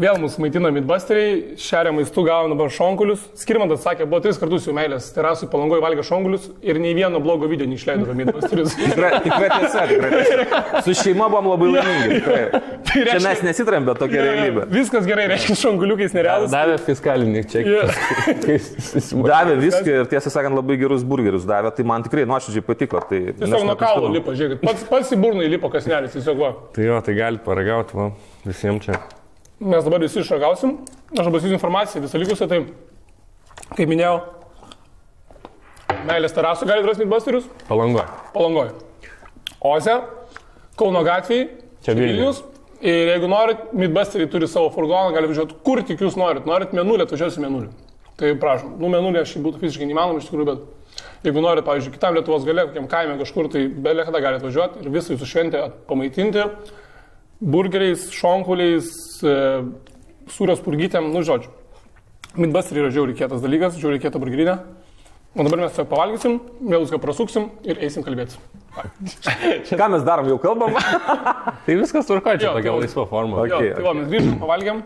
vėl mus maitina midbusteriai, šeria maistų gavom dabar šonkulius. Skirmantas sakė, buvo tris kartus jau meilės, terasų palangoje valgė šonkulius ir nei vieno blogo video neišleido midbusterius. Tikrai tikrai tiesa, tikrai tiesa. Su šeima buvom labai laimingi. Tai Čia mes nesitrėm, bet tokia realybė. Viskas gerai, reiškia, šonkuliukiais nerealus. Davė fiskalinį čekį. Yeah. Davė viską ir tiesą sakant labai gerus burgerius davė, tai man tikrai nuoširdžiai patiko. Tai Tiesiog nuo kaulo lipo, žiūrėkit. Pats, pats į burną įlipo kasnelis, tiesiog va. Tai jo, tai galite paragauti, va, visiems čia. Mes dabar visi išragausim. Aš pasakysiu informaciją, visą likusią, tai, kaip minėjau, meilės terasų galite rasti midbusterius. Palangoje. Palangoje. Oze, Kauno gatvėje, Čia Vilnius. Ir jeigu norit, Midbusteriai turi savo furgoną, gali važiuoti kur tik jūs norit. Norit menulį, atvažiuosi menulį. Tai prašom. Nu, menulį aš būtų fiziškai neįmanoma iš tikrųjų, bet jeigu norit, pavyzdžiui, kitam Lietuvos galė, kokiam kaime kažkur, tai belė kada galite važiuoti ir visą jūsų šventę pamaitinti burgeriais, šonkuliais, e, sūrios purgytėm, nu žodžiu. Midbusteriai yra žiauriai kietas dalykas, žiauriai kieta burgerinė. O dabar mes tiesiog pavalgysim, vėl viską prasuksim ir eisim kalbėti. Ką mes darom, jau kalbam? Tai viskas tvarkoja, čia Jo, tokia tai va. laisva forma. Ok. Jo, tai va, mes grįžom, pavalgėm.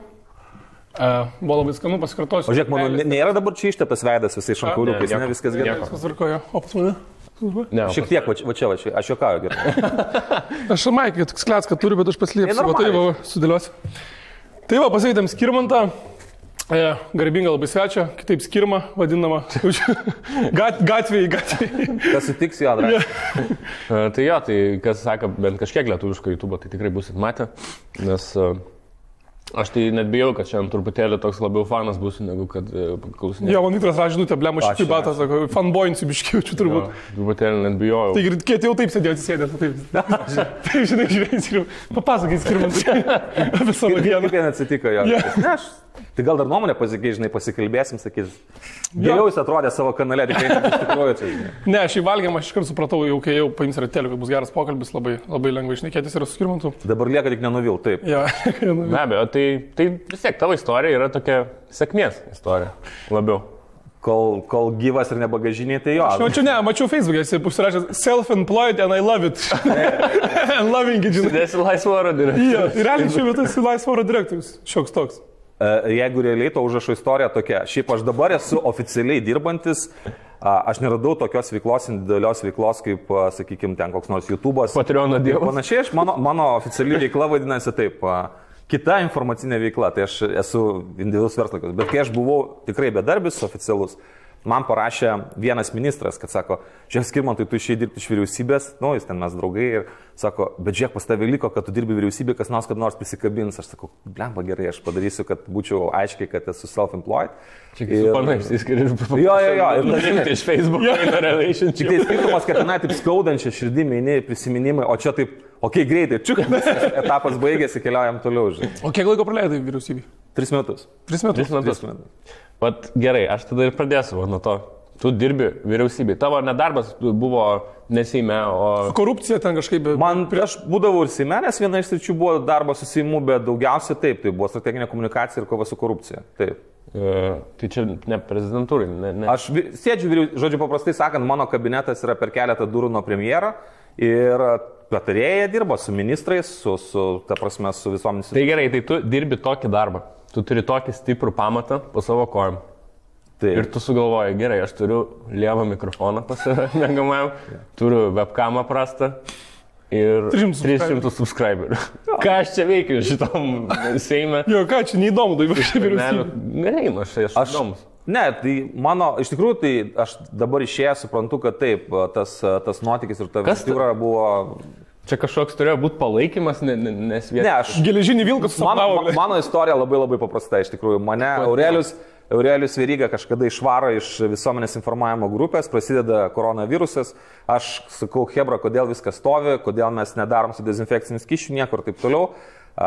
Uh, buvo labai skanu, pasikartosiu. O žiūrėk, mano nėra dabar čia išteptas veidas visais šankauliukais, Ne, viskas gerai. Viskas tvarkoja. O pas mane? Ne, Šiek tiek, va va čia, va čia. aš juokauju gerai. Aš maikį, tik sklets, kad turiu, bet aš paslėpsiu. Va, tai va, sudėliosiu. Tai va, pasakydam skirmantą. E, garbinga labai svečia, kitaip skirma vadinama. Gat, gatvėje, gatvėje. Kas sutiks, jo, drąsiai. E, Tai jo, tai kas sako, bent kažkiek lietuviško YouTube, tai tikrai busit matę, nes e, aš tai net bijau, kad šiandien truputėlį toks labiau fanas būsiu, negu kad e, klausinėjau. Jo, man Viktoras ražinutė, blem, aš šitą batą, sako, fanboinsiu biškiučių turbūt. Truputėlį net bijojau. Tai ir kiek jau taip sėdėjo atsisėdęs, taip. Taip, žinai, žiūrėjai, skiriu. Papasakai skirmantą apie savo dieną. Kaip ten atsitiko jo. Jo. Ne, aš. Tai gal dar nuomonę pasikeiš, žinai, pasikalbėsim, sakys. Geriau jis atrodė savo kanale, tikrai iš tikrųjų čia. Ne, aš įvalgiam, aš iškart supratau, jau kai jau paims ratelį, kad bus geras pokalbis, labai, labai lengva išnekėtis ir su skirmantu. Dabar lieka tik nenuvil, taip. Ja. Be abejo, tai, tai vis tiek tavo istorija yra tokia sėkmės istorija. Labiau. Kol, kol gyvas ir nebagažiniai, tai jo. Aš mačiau, ne, mačiau Facebook'e, esi užsirašęs self-employed and I love it. and loving it, žinai. Dėsi laisvo oro direktorius. ir realiai šiuo metu esi laisvo oro direktorius. Šioks toks. E, Jeigu realiai to užrašo istorija tokia, šiaip aš dabar esu oficialiai dirbantis, aš neradau tokios veiklos, individualios veiklos, kaip, sakykime, ten koks nors YouTube'as. Patreono Ir dievas. Panašiai, aš, mano, mano oficiali veikla vadinasi taip. Kita informacinė veikla, tai aš esu individualus verslininkas. Bet kai aš buvau tikrai bedarbis, oficialus, man parašė vienas ministras, kad sako, žiūrėk, skirmantai, tu išėjai dirbti iš vyriausybės, nu, jis ten mes draugai ir sako, bet žiūrėk, pas tave liko, kad tu dirbi vyriausybė, kas nors, kad nors prisikabins. Aš sakau, blemba gerai, aš padarysiu, kad būčiau aiškiai, kad esu self-employed. Čia kaip su panais, išskiri ir Jo, jo, jo, ir Žinai, iš Facebook eina Tik relationship. tai skirtumas, kad tenai taip skaudančia širdimi eini prisiminimai, o čia taip, okei, okay, greitai, čiuk, etapas baigėsi, keliaujam toliau, žinai. O kiek laiko praleidai vyriausybei? Tris metus. Tris metus. Tris metus. Tris metus. Vat gerai, aš tada ir pradėsiu va, nuo to. Tu dirbi vyriausybei. Tavo nedarbas buvo nesime, o... Korupcija ten kažkaip. Man prieš būdavau ir Seime, nes viena iš sričių buvo darbas su Seimu, bet daugiausia taip, tai buvo strateginė komunikacija ir kova su korupcija. Taip. E, tai čia ne prezidentūrai, ne, ne. Aš vi- sėdžiu, žodžiu, paprastai sakant, mano kabinetas yra per keletą durų nuo premjero ir patarėja dirba su ministrais, su, su ta prasme, su visomis. Tai gerai, tai tu dirbi tokį darbą. Tu turi tokį stiprų pamatą po savo kojom. Taip. Ir tu sugalvoji, gerai, aš turiu lievą mikrofoną pas save, negamajam, turiu webkamą prastą ir 300 300 subscriberių. Ką aš čia veikiu šitam Seime? Jo, ką, čia neįdomu, tai šiaip vyriausybė. Gerai, nu aš aš Aš, įdomus. ne, tai mano, iš tikrųjų, tai aš dabar išėjęs suprantu, kad taip, tas, tas nuotykis ir ta vizitūra buvo... Čia kažkoks turėjo būti palaikymas, ne, ne, nes Ne, vien... aš Geležinį vilką Mano, susapnavo. ma- mano istorija labai labai paprasta iš tikrųjų. Mane Aurelius, Aurelius Veryga kažkada išvaro iš visuomenės informavimo grupės, prasideda koronavirusas. Aš sakau, Hebra, kodėl viskas stovi, kodėl mes nedarom su dezinfekciniu skyšiu, niekur ir taip toliau.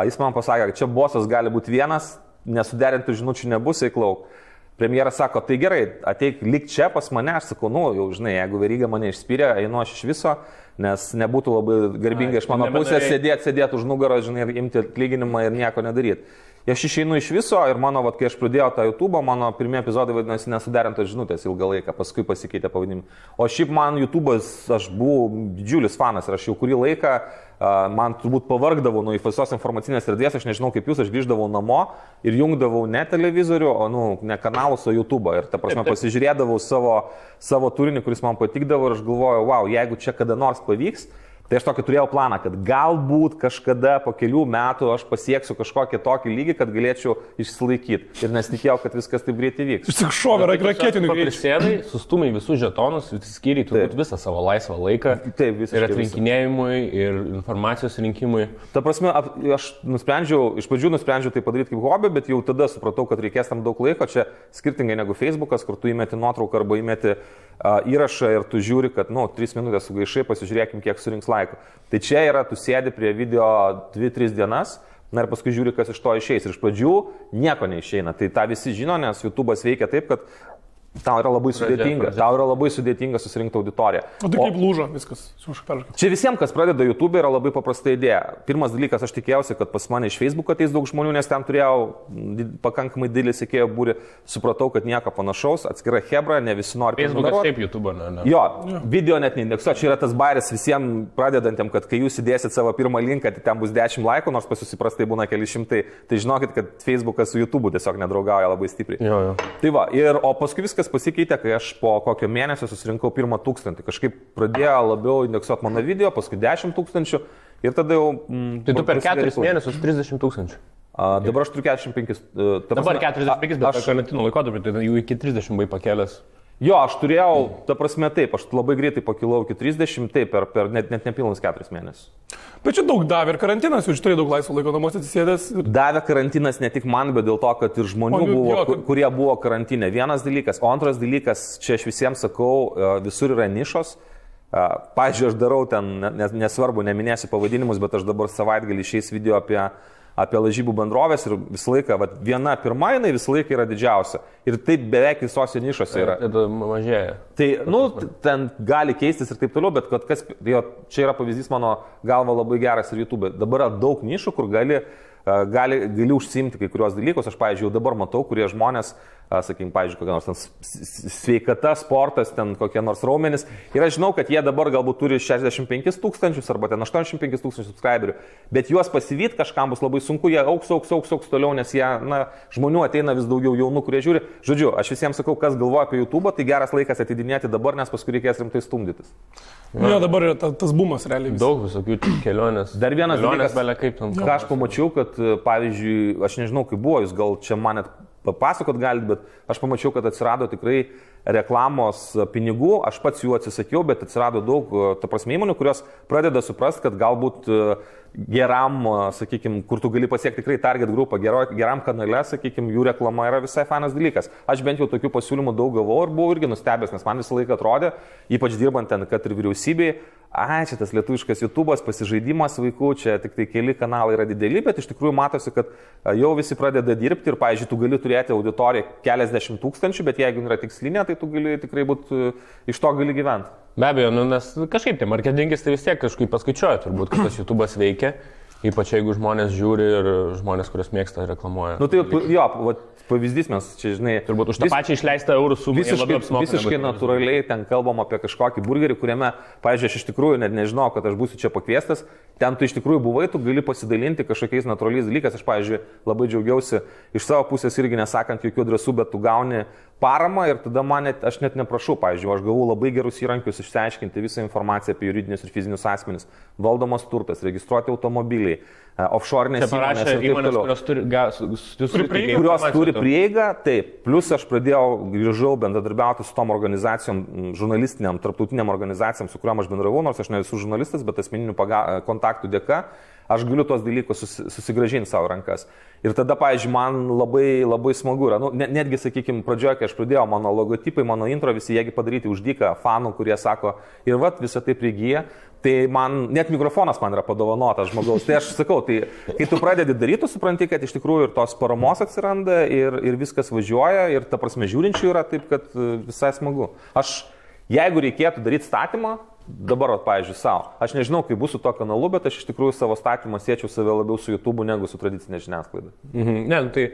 Jis man pasakė, kad čia bosas gali būti vienas, nesuderintų žinučių nebus, eiklauk. Premjeras sako, tai gerai, ateik lik čia pas mane, aš sakau, nu, jau žinai, jeigu Veryga mane išspyrė, einu aš iš viso, nes nebūtų labai garbinga iš mano pusės sėdėti, sėdėti už nugaros, žinai, ir imti atlyginimą ir nieko nedaryti. Aš išeinu iš viso ir mano, vat, kai aš pradėjau tą YouTube, mano pirmie epizodai vadinasi nesuderintos žinutės ilgą laiką, paskui pasikeitė pavadinimą. O šiaip man YouTube'as, aš buvau didžiulis fanas ir aš jau kurį laiką man turbūt pavargdavau nuo visos informacinės erdvės, aš nežinau kaip jūs, aš grįždavau namo ir jungdavau ne televizorių, o nu, ne kanalus, o YouTube. Ir ta prasme pasižiūrėdavau savo, savo turinį, kuris man patikdavo ir aš galvojau, wow, jeigu čia kada nors pavyks, Tai aš tokį turėjau planą, kad galbūt kažkada po kelių metų aš pasieksiu kažkokį tokį lygį, kad galėčiau išsilaikyti. Ir nesitikėjau, kad viskas taip greitai vyks. Jis tik šovė raketinių greičių. Prisėdai, sustumai visus žetonus, skyriai turbūt visą savo laisvą laiką. Taip, visą. Ir atrinkinėjimui, ir informacijos rinkimui. Ta prasme, aš nusprendžiau, iš pradžių nusprendžiau tai padaryti kaip hobį, bet jau tada supratau, kad reikės tam daug laiko. Čia skirtingai negu Facebookas, kur tu įmeti nuotrauką arba įmeti įrašą ir tu žiūri, kad, nu, 3 minutės sugaišai, pasižiūrėkim, kiek surinks laiko. Tai čia yra, tu sėdi prie video 2-3 dienas, na ir paskui žiūri, kas iš to išeis. Ir iš pradžių nieko neišeina. Tai tą visi žino, nes YouTube'as veikia taip, kad Tau yra labai sudėtinga, pradžia. tau yra labai sudėtinga susirinkti auditoriją. O tai kaip lūžo viskas? Čia visiems, kas pradeda YouTube, yra labai paprasta idėja. Pirmas dalykas, aš tikėjausi, kad pas mane iš Facebook ateis daug žmonių, nes ten turėjau pakankamai didelį sekėjo būrį, supratau, kad nieko panašaus, atskira Hebra, ne visi nori. Facebookas taip, YouTube, ne, ne. Jo, ja. video net neindeksuoja, čia yra tas bairis visiems pradedantiem, kad kai jūs įdėsit savo pirmą linką, tai ten bus 10 laikų, nors pas jūs įprastai būna keli šimtai, tai žinokit, kad Facebookas su YouTube tiesiog nedraugauja labai stipriai. Jo, jo. Tai va, ir, o paskui viskas viskas pasikeitė, kai aš po kokio mėnesio susirinkau pirmą tūkstantį. Kažkaip pradėjo labiau indeksuoti mano video, paskui 10 tūkstančių ir tada jau... Mm, tai tu per 4 mėnesius 30 tūkstančių. A, dabar aš turiu 45. Uh, dabar 45, bet aš karantino laikotarpį, tai jau iki 30 buvai pakėlęs. Jo, aš turėjau, ta prasme taip, aš labai greitai pakilau iki 30, taip, per, per net, net nepilnus 4 mėnesius. Bet čia daug davė ir karantinas, jūs turėjote daug laisvo laiko namuose atsisėdęs. Ir... Davė karantinas ne tik man, bet dėl to, kad ir žmonių o, buvo, jo, kad... kurie buvo karantinė. Vienas dalykas. O antras dalykas, čia aš visiems sakau, e, visur yra nišos. E, pavyzdžiui, aš darau ten, nesvarbu, neminėsiu pavadinimus, bet aš dabar savaitgalį išeis video apie apie lažybų bendrovės ir visą laiką, vat, viena pirma jinai visą laiką yra didžiausia. Ir taip beveik visose nišose yra. Tai mažėja. Tai, nu, ten gali keistis ir taip toliau, bet kas, jo, čia yra pavyzdys mano galva labai geras ir YouTube. Dabar yra daug nišų, kur gali, gali, gali užsimti kai kurios dalykus. Aš, pavyzdžiui, dabar matau, kurie žmonės uh, sakykime, pavyzdžiui, kokia nors sveikata, sportas, ten kokie nors raumenys. Ir aš žinau, kad jie dabar galbūt turi 65 tūkstančius arba ten 85 tūkstančius subscriberių, bet juos pasivyti kažkam bus labai sunku, jie auks, auks, auks, auks toliau, nes jie, na, žmonių ateina vis daugiau jaunų, kurie žiūri. Žodžiu, aš visiems sakau, kas galvoja apie YouTube, tai geras laikas atidinėti dabar, nes paskui reikės rimtai stumdytis. Na, jo, dabar yra ta, tas bumas realiai. Daug visokių kelionės. Dar vienas dalykas, kaip ten. Ką aš pamačiau, kad, pavyzdžiui, aš nežinau, kaip buvo, jūs gal čia manėt papasakot galit, bet aš pamačiau, kad atsirado tikrai reklamos pinigų, aš pats jų atsisakiau, bet atsirado daug, ta prasme, įmonių, kurios pradeda suprasti, kad galbūt geram, sakykime, kur tu gali pasiekti tikrai target grupą, geram kanale, sakykime, jų reklama yra visai fanas dalykas. Aš bent jau tokių pasiūlymų daug gavau ir buvau irgi nustebęs, nes man visą laiką atrodė, ypač dirbant ten, kad ir vyriausybei, ai, čia tas lietuviškas YouTube'as, pasižaidimas vaikų, čia tik tai keli kanalai yra dideli, bet iš tikrųjų matosi, kad jau visi pradeda dirbti ir, pavyzdžiui, tu gali turėti auditoriją keliasdešimt tūkstančių, bet jeigu yra tikslinė, tai tu gali tikrai būti, iš to gali gyventi. Be abejo, nu, nes kažkaip tie marketingistai vis tiek kažkaip paskaičiuoja, turbūt, kad tas YouTube'as veikia. Ypač jeigu žmonės žiūri ir žmonės, kuriuos mėgsta, reklamuoja. Nu tai jo, va, pavyzdys mes čia, žinai. Turbūt už tą vis, pačią išleistą eurų sumą. Visiškai, visiškai natūraliai ten kalbam apie kažkokį burgerį, kuriame, pavyzdžiui, aš iš tikrųjų net nežinau, kad aš būsiu čia pakviestas. Ten tu iš tikrųjų buvai, tu gali pasidalinti kažkokiais natūraliais dalykais. Aš, pavyzdžiui, labai džiaugiausi iš savo pusės irgi nesakant jokių adresų, bet tu gauni paramą ir tada man net, aš net neprašau, pavyzdžiui, aš gavau labai gerus įrankius išsiaiškinti visą informaciją apie juridinius ir fizinius asmenis, valdomas turtas, registruoti automobiliai, offshore'nės įmonės, įmonės kurios turi, ga, turi, prieigą, kurios turi prieigą, taip, plus aš pradėjau, grįžau bendradarbiauti su tom organizacijom, žurnalistiniam, tarptautiniam organizacijom, su kuriuom aš bendravau, nors aš ne visų žurnalistas, bet asmeninių kontaktų dėka aš galiu tos dalykus susigražinti savo rankas. Ir tada, pavyzdžiui, man labai, labai smagu yra, nu, netgi, sakykime, pradžioje, kai aš pradėjau, mano logotipai, mano intro visi jėgi padaryti uždyką fanų, kurie sako, ir vat visą tai prigyja, tai man, net mikrofonas man yra padovanotas žmogaus. Tai aš sakau, tai kai tu pradedi daryti, tu supranti, kad iš tikrųjų ir tos paramos atsiranda, ir, ir viskas važiuoja, ir ta prasme žiūrinčių yra taip, kad e, visai smagu. Aš Jeigu reikėtų daryti statymą, dabar, vat, pavyzdžiui, savo. Aš nežinau, kaip bus su to kanalu, bet aš iš tikrųjų savo statymą siečiau save labiau su YouTube negu su tradicinė žiniasklaida. Mhm. Ne, nu, tai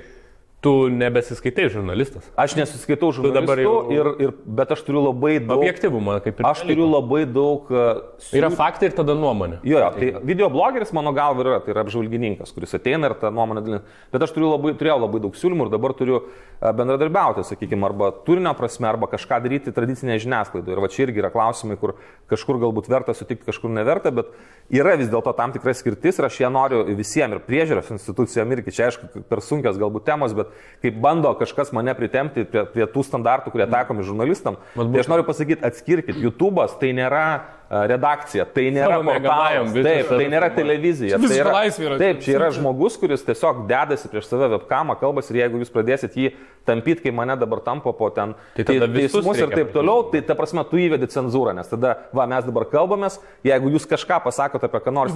tu nebesiskaitai žurnalistas. Aš nesuskaitau žurnalistų, jau- ir, ir, bet aš turiu labai daug... Objektivumą, kaip ir. Aš turiu labai daug... Uh, Yra faktai ir tada nuomonė. Jo, jo, tai videoblogeris mano galva yra, tai yra apžvalgininkas, kuris ateina ir tą nuomonę dalina. Bet aš turiu labai, turėjau labai daug siūlymų ir dabar turiu a, bendradarbiauti, sakykime, arba turinio prasme, arba kažką daryti tradicinėje žiniasklaidoje. Ir va čia irgi yra klausimai, kur kažkur galbūt verta sutikti, kažkur neverta, bet yra vis dėlto tam tikra skirtis ir aš ją noriu visiems ir priežiūros institucijom irgi, čia aišku, per sunkios galbūt temos, bet kaip bando kažkas mane pritempti prie, prie tų standartų, kurie taikomi žurnalistam, tai aš noriu pasakyti, atskirkit, YouTube'as tai nėra redakcija, tai nėra portalas, taip, tai nėra televizija. Tai yra. Taip, čia yra žmogus, kuris tiesiog dedasi prieš save webkamą, kalbas ir jeigu jūs pradėsit jį tampyti, kaip mane dabar tampo po ten Tai teismus ir taip toliau, tai ta prasme tu įvedi cenzūrą, nes tada, va, mes dabar kalbamės, jeigu jūs kažką pasakote apie ką nors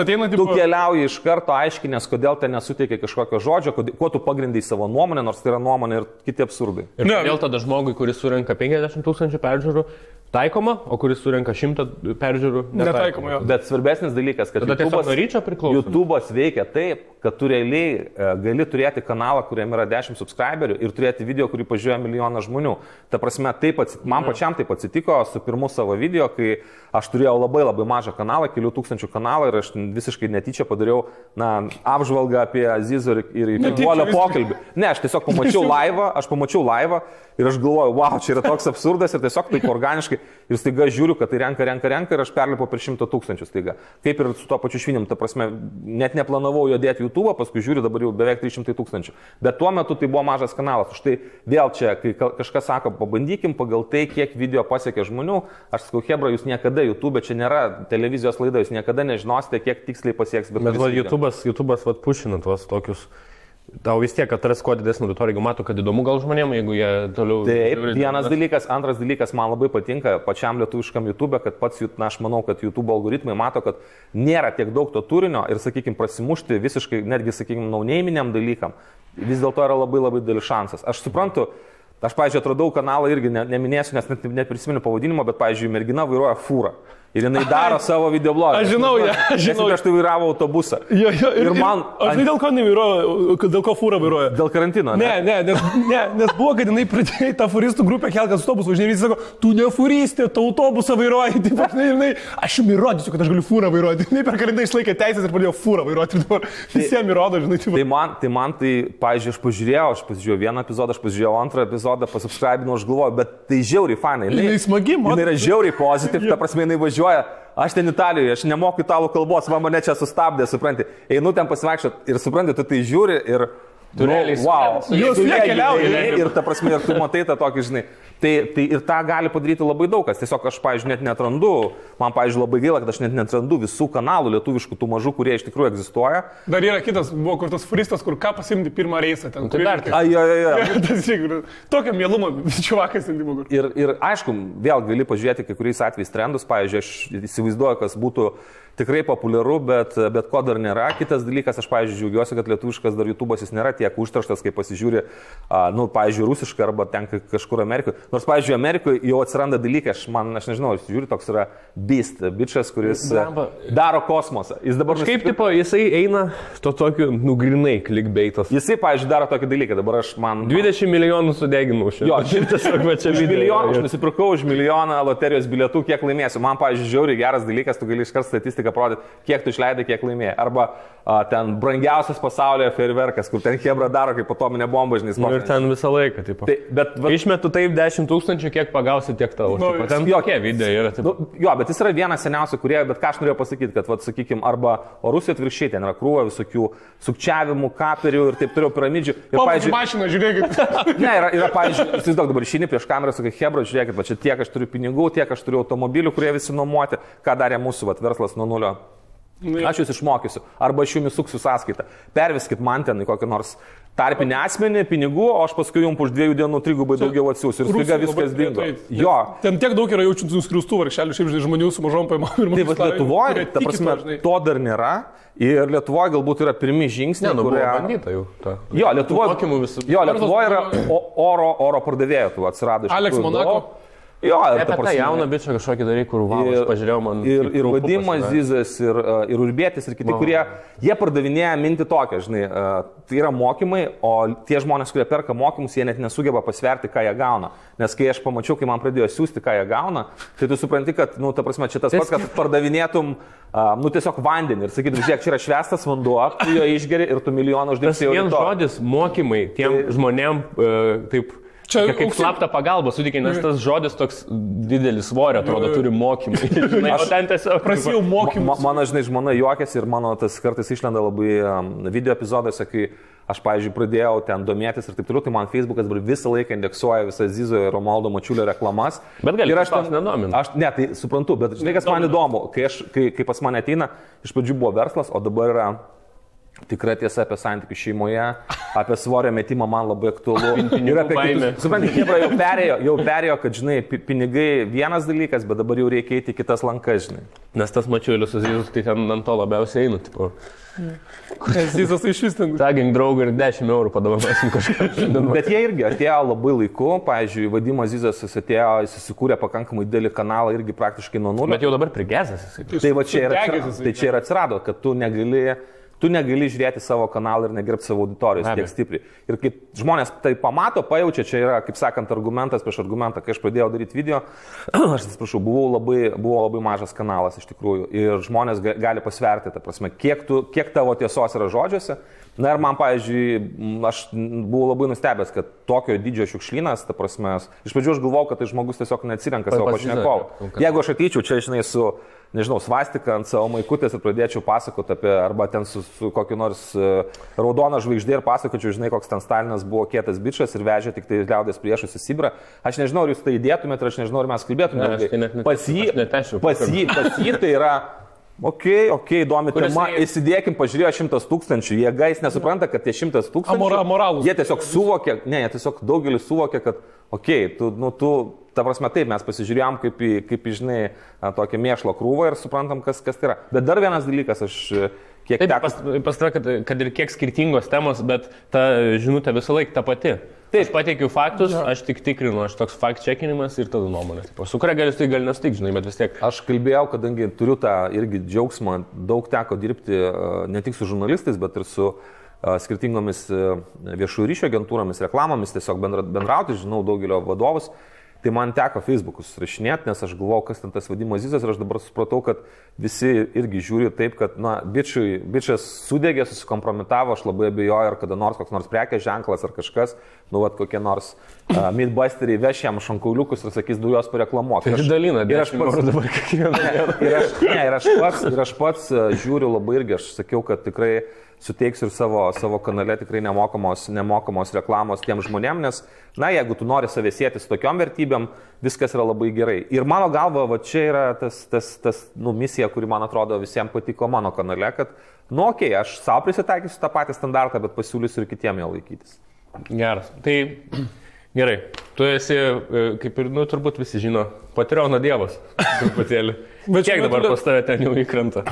ateina, tu keliauji iš karto aiškinės, kodėl ten nesuteikia kažkokio žodžio, kuo tu pagrindai savo nuomonę, nors tai yra nuomonė ir kiti absurdai. Ir Ne, kodėl tada žmogui, kuris surenka 50 tūkstančių peržiūrų, taikoma, o kuris surenka 100 peržiūrų, Netaikoma jo. Bet svarbesnis dalykas, kad priklauso. YouTube'as veikia taip, kad tu realiai e, gali turėti kanalą, kuriame yra 10 subscriberių ir turėti video, kurį pažiūrėjo milijoną žmonių. Ta prasme, taip atsitiko, man pačiam taip atsitiko su pirmu savo video, kai aš turėjau labai labai mažą kanalą, kelių tūkstančių kanalą ir aš visiškai netyčia padariau, na, apžvalgą apie Zizo ir, visiškai. pokalbį. Ne, aš tiesiog pamačiau laivą, aš pamačiau laivą ir aš galvoju, wow, čia yra toks absurdas ir tiesiog taip organiškai ir staiga žiūriu, kad tai renka, renka, renka ir aš perlipu per šimtą tūkstančių staiga. Kaip ir su to pačiu švinim, ta prasme, net neplanavau jo dėti YouTube, paskui žiūriu dabar jau beveik 300 tūkstančių. Bet tuo metu tai buvo mažas kanalas. Už tai vėl čia, kai ka- kažkas sako, pabandykim pagal tai, kiek video pasiekia žmonių, aš sakau, Hebra, jūs niekada YouTube, čia nėra televizijos laida, jūs niekada nežinosite, kiek tiksliai pasieks. Bet kuris va. YouTube'as, YouTube'as va, pušina tuos tokius. Tau vis tiek atras kuo didesnį auditoriją, jeigu mato, kad įdomu gal žmonėms, jeigu jie toliau... Taip, vienas dalykas, antras dalykas, man labai patinka pačiam lietuviškam YouTube, kad pats, na, aš manau, kad YouTube algoritmai mato, kad nėra tiek daug to turinio ir, sakykime, prasimušti visiškai, netgi, sakykime, naunėjiminiam dalykam, vis dėlto yra labai labai didelis šansas. Aš suprantu, aš, pavyzdžiui, atradau kanalą irgi, ne, neminėsiu, nes net neprisimenu pavadinimo, bet, pavyzdžiui, mergina vairuoja fūrą. Ir jinai daro savo videoblogą. Aš žinau ją, aš žinau. Aš tai vairavau autobusą. Jo, jo, Ir man- Aš žinai, dėl ko nevairuoju, dėl ko fūra vairuoja. Dėl karantino. Ne, ne, nes, ne, nes buvo, kad jinai pradėjo tą furistų grupę kelti autobusą, važinėjai, jis sako, tu ne furistė, tu autobusą vairuoji, taip aš, ne, jinai, aš jums įrodysiu, kad aš galiu fūrą vairuoti. Jinai per karantiną išlaikė teisės ir pradėjo fūrą vairuoti. Ir dabar visiems įrodo, žinai, taip. Tai man, tai man tai, pavyzdžiui, aš pažiūrėjau, aš pasižiūrėjau vieną epizodą, aš pasižiūrėjau antrą epizodą, pasubscribinau, aš galvoju, bet tai žiauriai fanai. Jinai smagi, man. Jinai yra žiauriai pozityv, ta prasme, jinai važiuoja. Aš ten Italijoje, aš nemoku italų kalbos, va mane čia sustabdė, supranti. Einu ten pasivaikščioti ir supranti, tu tai žiūri ir... Tu realiai su wow, keliauji. eini Ir ta prasme, ir tu matai tą tokį, žinai. Tai, tai ir tą gali padaryti labai daug kas. Tiesiog aš, pavyzdžiui, net netrandu, man, pavyzdžiui, labai gaila, kad aš net netrandu visų kanalų lietuviškų, tų mažų, kurie iš tikrųjų egzistuoja. Dar yra kitas, buvo kur tas furistas, kur ką pasimti pirmą reisą ten. tai dar kurį- Ai, jo, jo. Tas irgi, tokio mielumo, čiuvakas ten buvo. kur- Ir, ir aišku, vėl gali pažiūrėti kai kuriais atvejais trendus, pavyzdžiui, aš įsivaizduoju, kas būtų tikrai populiaru, bet, bet ko dar nėra. Kitas dalykas, aš, pavyzdžiui, džiaugiuosi, kad lietuviškas dar YouTube'as jis nėra tiek užtraštas, kai pasižiūri, a, nu, pavyzdžiui, rusišką arba ten ka- kažkur Amerikoje. Nors, pavyzdžiui, Amerikoje jau atsiranda dalykai, aš, man, aš nežinau, aš žiūriu, toks yra Beast, bičias, kuris a, Blemba. daro kosmosą. Jis dabar Kaip nusipirko- tipo, jisai eina to tokiu, nugrinai, klikbeitas. Jisai, pavyzdžiui, daro tokį dalyką, dabar aš man... 20 milijonų sudeginau šitą. Jo, tiesiog va čia video. milijoną, aš nusipirkau už milijoną loterijos bilietų, kiek laimėsiu. Man, pavyzdžiui, žiauriai geras dalykas, tu gali iškart statistiką parodyti, kiek tu išleidai, kiek laimėjai. Arba a, ten brangiausias pasaulyje ferverkas, kur ten Hebra daro kaip atominė bomba, žinai, Nu, ir ten visą laiką, tipo. Tai, bet, va, Išmetu taip 10 tūkstančių, kiek pagausi, tiek tavo. Nu, tipo, ten jo. jokie video yra. Tipo. nu, jo, bet jis yra vienas seniausių kurie, bet ką aš norėjau pasakyti, kad, sakykime, arba o Rusija atvirkščiai, ten yra krūva visokių sukčiavimų, kaperių ir taip toliau piramidžių. Ir, Pavyzdžiui, pavyzdžiui, mašina, žiūrėkit. Ne, yra, yra pavyzdžiui, įsivaizduok dabar išeini prieš kamerą, sakai, Hebra, žiūrėkit, va čia tiek aš turiu pinigų, tiek aš turiu automobilių, kurie visi nuomoti, ką darė mūsų vat, verslas nuo nulio. Nu. Aš jūs išmokysiu, arba aš jums suksiu sąskaitą. Perviskit man ten į kokį nors tarpinį asmenį pinigų, o aš paskui jums už dviejų dienų trigubai daugiau atsiųsiu ir staiga viskas dingo. Jo. Ten tiek daug yra jaučiančių nuskriaustų vargšelių, šiaip žinai, žmonių su mažom paimom ir Tai va Lietuvoje, ta prasme, to dar nėra. Ir Lietuvoje galbūt yra pirmi žingsniai, Ne, nu, kurie... bandyta jau. Ta. Jo, Lietuvoje, jo, Lietuvoje yra oro, oro pardavėjų, atsirado Monaco. daug. Jo, ir Apie tą jauną bičią kažkokį dalyką, kur wow, aš pažiūrėjau, man. Ir, ir vadimas. Zizas, ir, uh, ir Urbėtis, ir kiti, Va. kurie, jie pardavinėja mintį tokią, žinai, uh, tai yra mokymai, o tie žmonės, kurie perka mokymus, jie net nesugeba pasverti, ką jie gauna. Nes kai aš pamačiau, kai man pradėjo siūsti, ką jie gauna, tai tu supranti, kad, nu, ta prasme, čia tas pats, kad pardavinėtum, uh, nu, tiesiog vandenį ir sakytum, žiūrėk, čia yra švestas vanduo, tu jo išgeri ir tu milijoną uždirbsi jau vien žodis mokymai tiem Tai- žmonėm e, taip. Čia Čia kaip auksin- slaptą pagalbą suteikia, nes tas žodis toks didelis svorio, atrodo, turi mokymai. Žinai, o ten tiesiog Prasidėjau Ma, mokymus. mano, žinai, žmona juokiasi ir mano tas kartais išlenda labai video epizoduose, kai aš, pavyzdžiui, pradėjau ten domėtis ir taip toliau, tai man Facebookas visą laiką indeksuoja visas Zizo ir Romaldo Mačiulio reklamas. Bet gali, ir aš ten nedomina. Aš, ne, tai suprantu, bet žinai, kas man įdomu, kai, aš, kai, kai pas mane ateina, iš pradžių buvo verslas, o dabar yra tikra tiesa apie santykių šeimoje, apie svorio metimą man labai aktualu. Ir apie kitus, suprantate, Hebra jau perėjo, jau perėjo, kad, žinai, pi- pinigai vienas dalykas, bet dabar jau reikia eiti kitas lankas, žinai. Nes tas mačiulius susijusius, tai ten ant to labiausiai einu. Tipo, Zizas tai iš vis ten. tagink draugą ir 10 eurų padovanosim kažką. Bet jie irgi atėjo labai laiku, pavyzdžiui, Vadimas Zizas jis atėjo, jis įsikūrė pakankamai didelį kanalą irgi praktiškai nuo nulio. Bet jau dabar prigezęs jisai. Tai va čia ir tai čia ir atsirado kad tu negali, tu negali žiūrėti savo kanalą ir negerbti savo auditorijos abejo. tiek stipriai. Ir kai žmonės tai pamato, pajaučia, čia yra, kaip sakant, argumentas prieš argumentą. Kai aš pradėjau daryti video, aš atsiprašau, buvau labai, buvo labai mažas kanalas iš tikrųjų. Ir žmonės ga- gali pasverti, ta prasme, kiek, tu, kiek tavo tiesos yra žodžiuose. Na ir man, pavyzdžiui, aš buvau labai nustebęs, kad tokio didžio šiukšlynas, ta prasme, iš pradžių aš galvojau, kad tai žmogus tiesiog neatsirenka savo pašnekovų. konkrečiai. Jeigu aš ateičiau čia, žinai, su, nežinau, svastika ant savo maikutės ir pradėčiau pasakoti apie, arba ten su, su kokiu nors uh, raudona žvaigždė ir pasakočiau, žinai, koks ten Stalinas buvo kietas bičias ir vežė tik tai liaudės priešus į Sibirą, aš nežinau, ar jūs tai įdėtumėte, ar aš nežinau, ar mes kalbėtumėme. Ne, tai net net- pas jį, aš net nešiau pas jį, pas jį tai yra Ok, ok, įdomi Kur tema. jisai- Įsidėkim, pažiūrėjo šimtas tūkstančių. Jie gais nesupranta, kad tie šimtas tūkstančių. Amora- amoralūs. Jie tiesiog suvokia, ne, jie tiesiog daugelis suvokia, kad, okay, tu, nu, tu, ta prasme, taip, mes pasižiūrėjom kaip į, kaip į žinai, tokią mėšlo krūvą ir suprantam, kas, kas tai yra. Bet dar vienas dalykas, aš e, kiek Taip, teko... pas, pas tave, kad, kad ir kiek skirtingos temos, bet ta žinutė visą laiką ta pati. Taip, aš pateikiu faktus, aš tik tikrinu, aš toks fact-checkinimas ir tada nuomonė. Su kuria gali sutikti, gali nesutikti, žinai, bet vis tiek. Aš kalbėjau, kadangi turiu tą irgi džiaugsmą, daug teko dirbti e, ne tik su žurnalistais, bet ir su e, skirtingomis viešųjų ryšio agentūromis, reklamomis, tiesiog bendra, bendrauti, žinau daugelio vadovus. Tai man teko Facebook'us rašinėti, nes aš galvojau, kas ten tas vadimas Zizas ir aš dabar supratau, kad visi irgi žiūri taip, kad, na, bičiui, bičias sudegė, susikompromitavo, aš labai abejoju, ar kada nors koks nors prekės ženklas ar kažkas, nu, vad kokie nors uh, midbusteriai veš jam šankauliukus ir sakys, du juos pareklamuok. Ir aš- dalina, ir aš 10 pats- dabar kiekvieną ir aš, ne, ir aš pats, ir aš pats žiūriu labai irgi, aš sakiau, kad tikrai suteiksiu ir savo, savo kanale tikrai nemokamos, nemokamos reklamos tiem žmonėm, nes, na, jeigu tu nori save sėti su tokiom vertybėm, viskas yra labai gerai. Ir mano galva, va čia yra tas, tas, tas nu, misija, kuri man atrodo visiems patiko mano kanale, kad, nu, okei, okay, aš savo prisitaikysiu tą patį standartą, bet pasiūlysiu ir kitiem jo laikytis. Geras. Tai gerai. Tu esi, e, kaip ir, nu, turbūt visi žino, Patreono dievas. Truputėlį. Bet Kiek dabar pas tave ten jau įkrenta?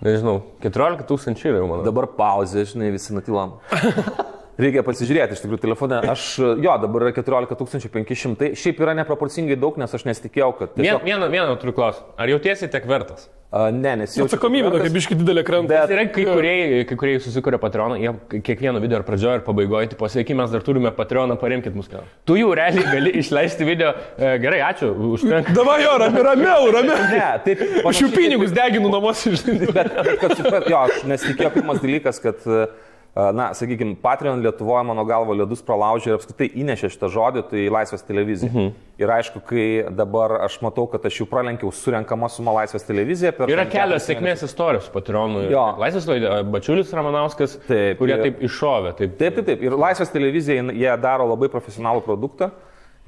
Nežinau, 14 tūkstančių yra jau mano. Dabar pauzė, žinai, visi nutilom. Reikia pasižiūrėti, iš tikrųjų, telefoną. Aš, jo, dabar yra 14 500. Šiaip yra neproporcingai daug, nes aš nesitikėjau, kad... Tiesiog- vieną, vieną turiu klausimą. Ar jautiesi tiek vertas? A, ne, nes jau... Atsakomybė tokia biški didelė krenta. Bet- Tai yra kai kurie, kai kurie susikūrė Patreoną, jie kiekvieno video ir pradžioje ir pabaigoje, tipo, sveiki, mes dar turime Patreoną, paremkit mus. Tu jau realiai gali išleisti video. E, gerai, ačiū, užtenka. Davai jo, ramiau, ramiau, ramiau. Ne, taip. Aš jų pinigus deginu namuose, žinai. Bet, bet kad suprat, jo, aš nesitikėjau pirmas dalykas, kad, a, na, sakykime, Patreon Lietuvoje mano galvo ledus pralaužė ir apskritai įnešė šitą žodį, tai Laisvės televizija. Mhm. Ir aišku, kai dabar aš matau, kad aš jau pralenkiau surenkama suma Laisvės televizija per... Yra kelios sėkmės istorijos su Patreonu. Jo. Laisvės Bačiulis Ramanauskas, Taip, kurie ir- taip iššovė. Taip. Taip, taip, taip. Ir Laisvės televizija, jie daro labai profesionalų produktą.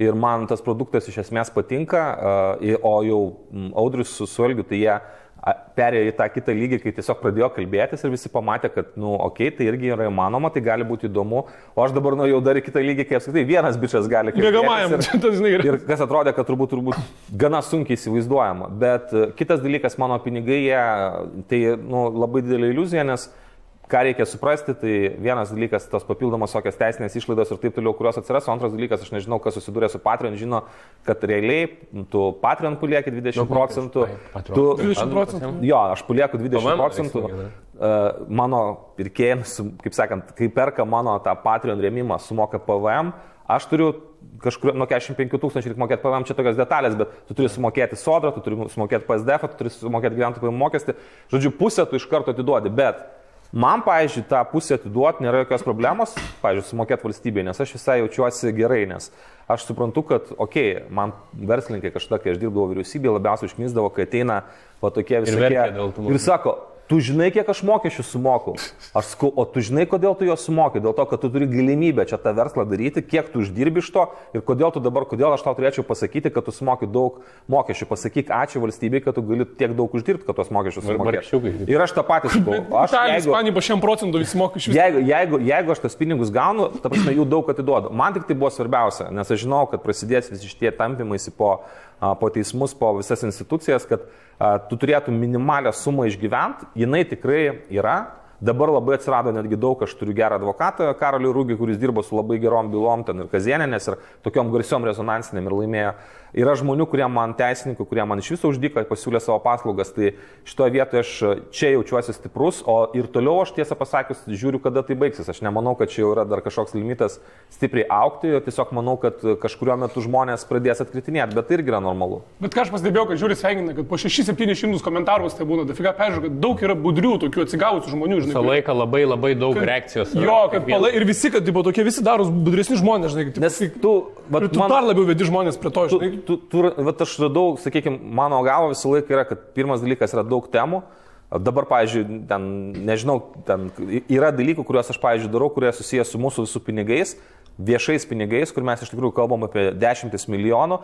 Ir man tas produktas iš esmės patinka, o jau Audrius su Suelgiu, tai jie perėjo į tą kitą lygį, kai tiesiog pradėjo kalbėtis ir visi pamatė, kad, nu, okei, okay, tai irgi yra įmanoma, tai gali būti įdomu. O aš dabar nuėjau dar į kitą lygį, kai apskritai vienas bičias gali kalbėti. Mėgamajam, Ir, ir- kas atrodė, kad turbūt, turbūt gana sunkiai įsivaizduojama. Bet e, kitas dalykas, mano pinigai, jie, tai nu, labai didelė iliuzija, nes ką reikia suprasti, tai vienas dalykas tos papildomos tokios teisinės išlaidos ir taip toliau, kurios atsiras, o antras dalykas, aš nežinau, kas susidūrė su Patreon, žino, kad realiai tu Patreon palieki 20 procentų. Tu, 20 procentų. Jo, aš palieku 20 PVM procentų. mano pirkėjams, kaip sakant, kai perka mano tą Patreon rėmimą, sumoka PVM, aš turiu kažkur nuo 45 tūkstančių reikia mokėti PVM, čia tokios detalės, bet tu turi sumokėti sodrą, tu turi sumokėti PSDF, tu turi sumokėti gyventojų pajamų mokestį. Žodžiu, pusę tu iš karto atiduodi, bet man, pavyzdžiui, tą pusę atiduoti nėra jokios problemos, pavyzdžiui, sumokėti valstybei, nes aš visai jaučiuosi gerai, nes aš suprantu, kad, okei, okay, man verslininkai kažkada, kai aš dirbdavau vyriausybėje, labiausiai užknisdavo, kai ateina va tokie visokie. verkia dėl tų ir sako, tu žinai, kiek aš mokesčių sumokau. Aš sakau, o tu žinai, kodėl tu juos sumokai? Dėl to, kad tu turi galimybę čia tą verslą daryti, kiek tu uždirbi iš to ir kodėl tu dabar, kodėl aš tau turėčiau pasakyti, kad tu sumoki daug mokesčių. Pasakyk ačiū valstybei, kad tu gali tiek daug uždirbti, kad tuos mokesčius sumokėtum. Ir aš tą patį sakau. Aš Italijos, jeigu, Ispanija po 100 procentų visi mokesčių. jeigu, jeigu, jeigu aš tas pinigus gaunu, ta prasme, jų daug atiduodu. Man tik tai buvo svarbiausia, nes aš žinau, kad prasidės visi šitie tampimais po, po teismus, po visas institucijas, kad tu turėtum minimalę sumą išgyventi, jinai tikrai yra. Dabar labai atsirado netgi daug, aš turiu gerą advokatą, Karolių Rūgį, kuris dirbo su labai gerom bylom, ten ir kazieninės, ir tokiom garsiom rezonansinėm ir laimėjo. Yra žmonių, kurie man teisininkų, kurie man iš viso uždyka, pasiūlė savo paslaugas, tai šitoje vietoje aš čia jaučiuosi stiprus, o ir toliau aš tiesą pasakius žiūriu, kada tai baigsis. Aš nemanau, kad čia jau yra dar kažkoks limitas stipriai aukti, tiesiog manau, kad kažkurio metu žmonės pradės atkritinėti, bet tai irgi yra normalu. Bet ką aš pastebėjau, kad žiūri sveikina, kad po 6-700 komentarus tai būna, dafiga peržiūrė, kad daug yra budrių tokių atsigavusių žmonių, žinai. Visą laiką labai labai daug reakcijos. yra. Jo, kad palai ir visi, kad tipo, tokie visi daros budresni žmonės, žinai, kad Nes tu, vat, tu dar labiau vedi žmonės prie to, tu, žinai. tu, tu, vat aš radau, sakykime, mano galva visą laiką yra, kad pirmas dalykas yra daug temų. Dabar, pavyzdžiui, ten, nežinau, ten yra dalykų, kuriuos aš, pavyzdžiui, darau, kurie susijęs su mūsų visų pinigais, viešais pinigais, kur mes iš tikrųjų kalbam apie dešimtis milijonų.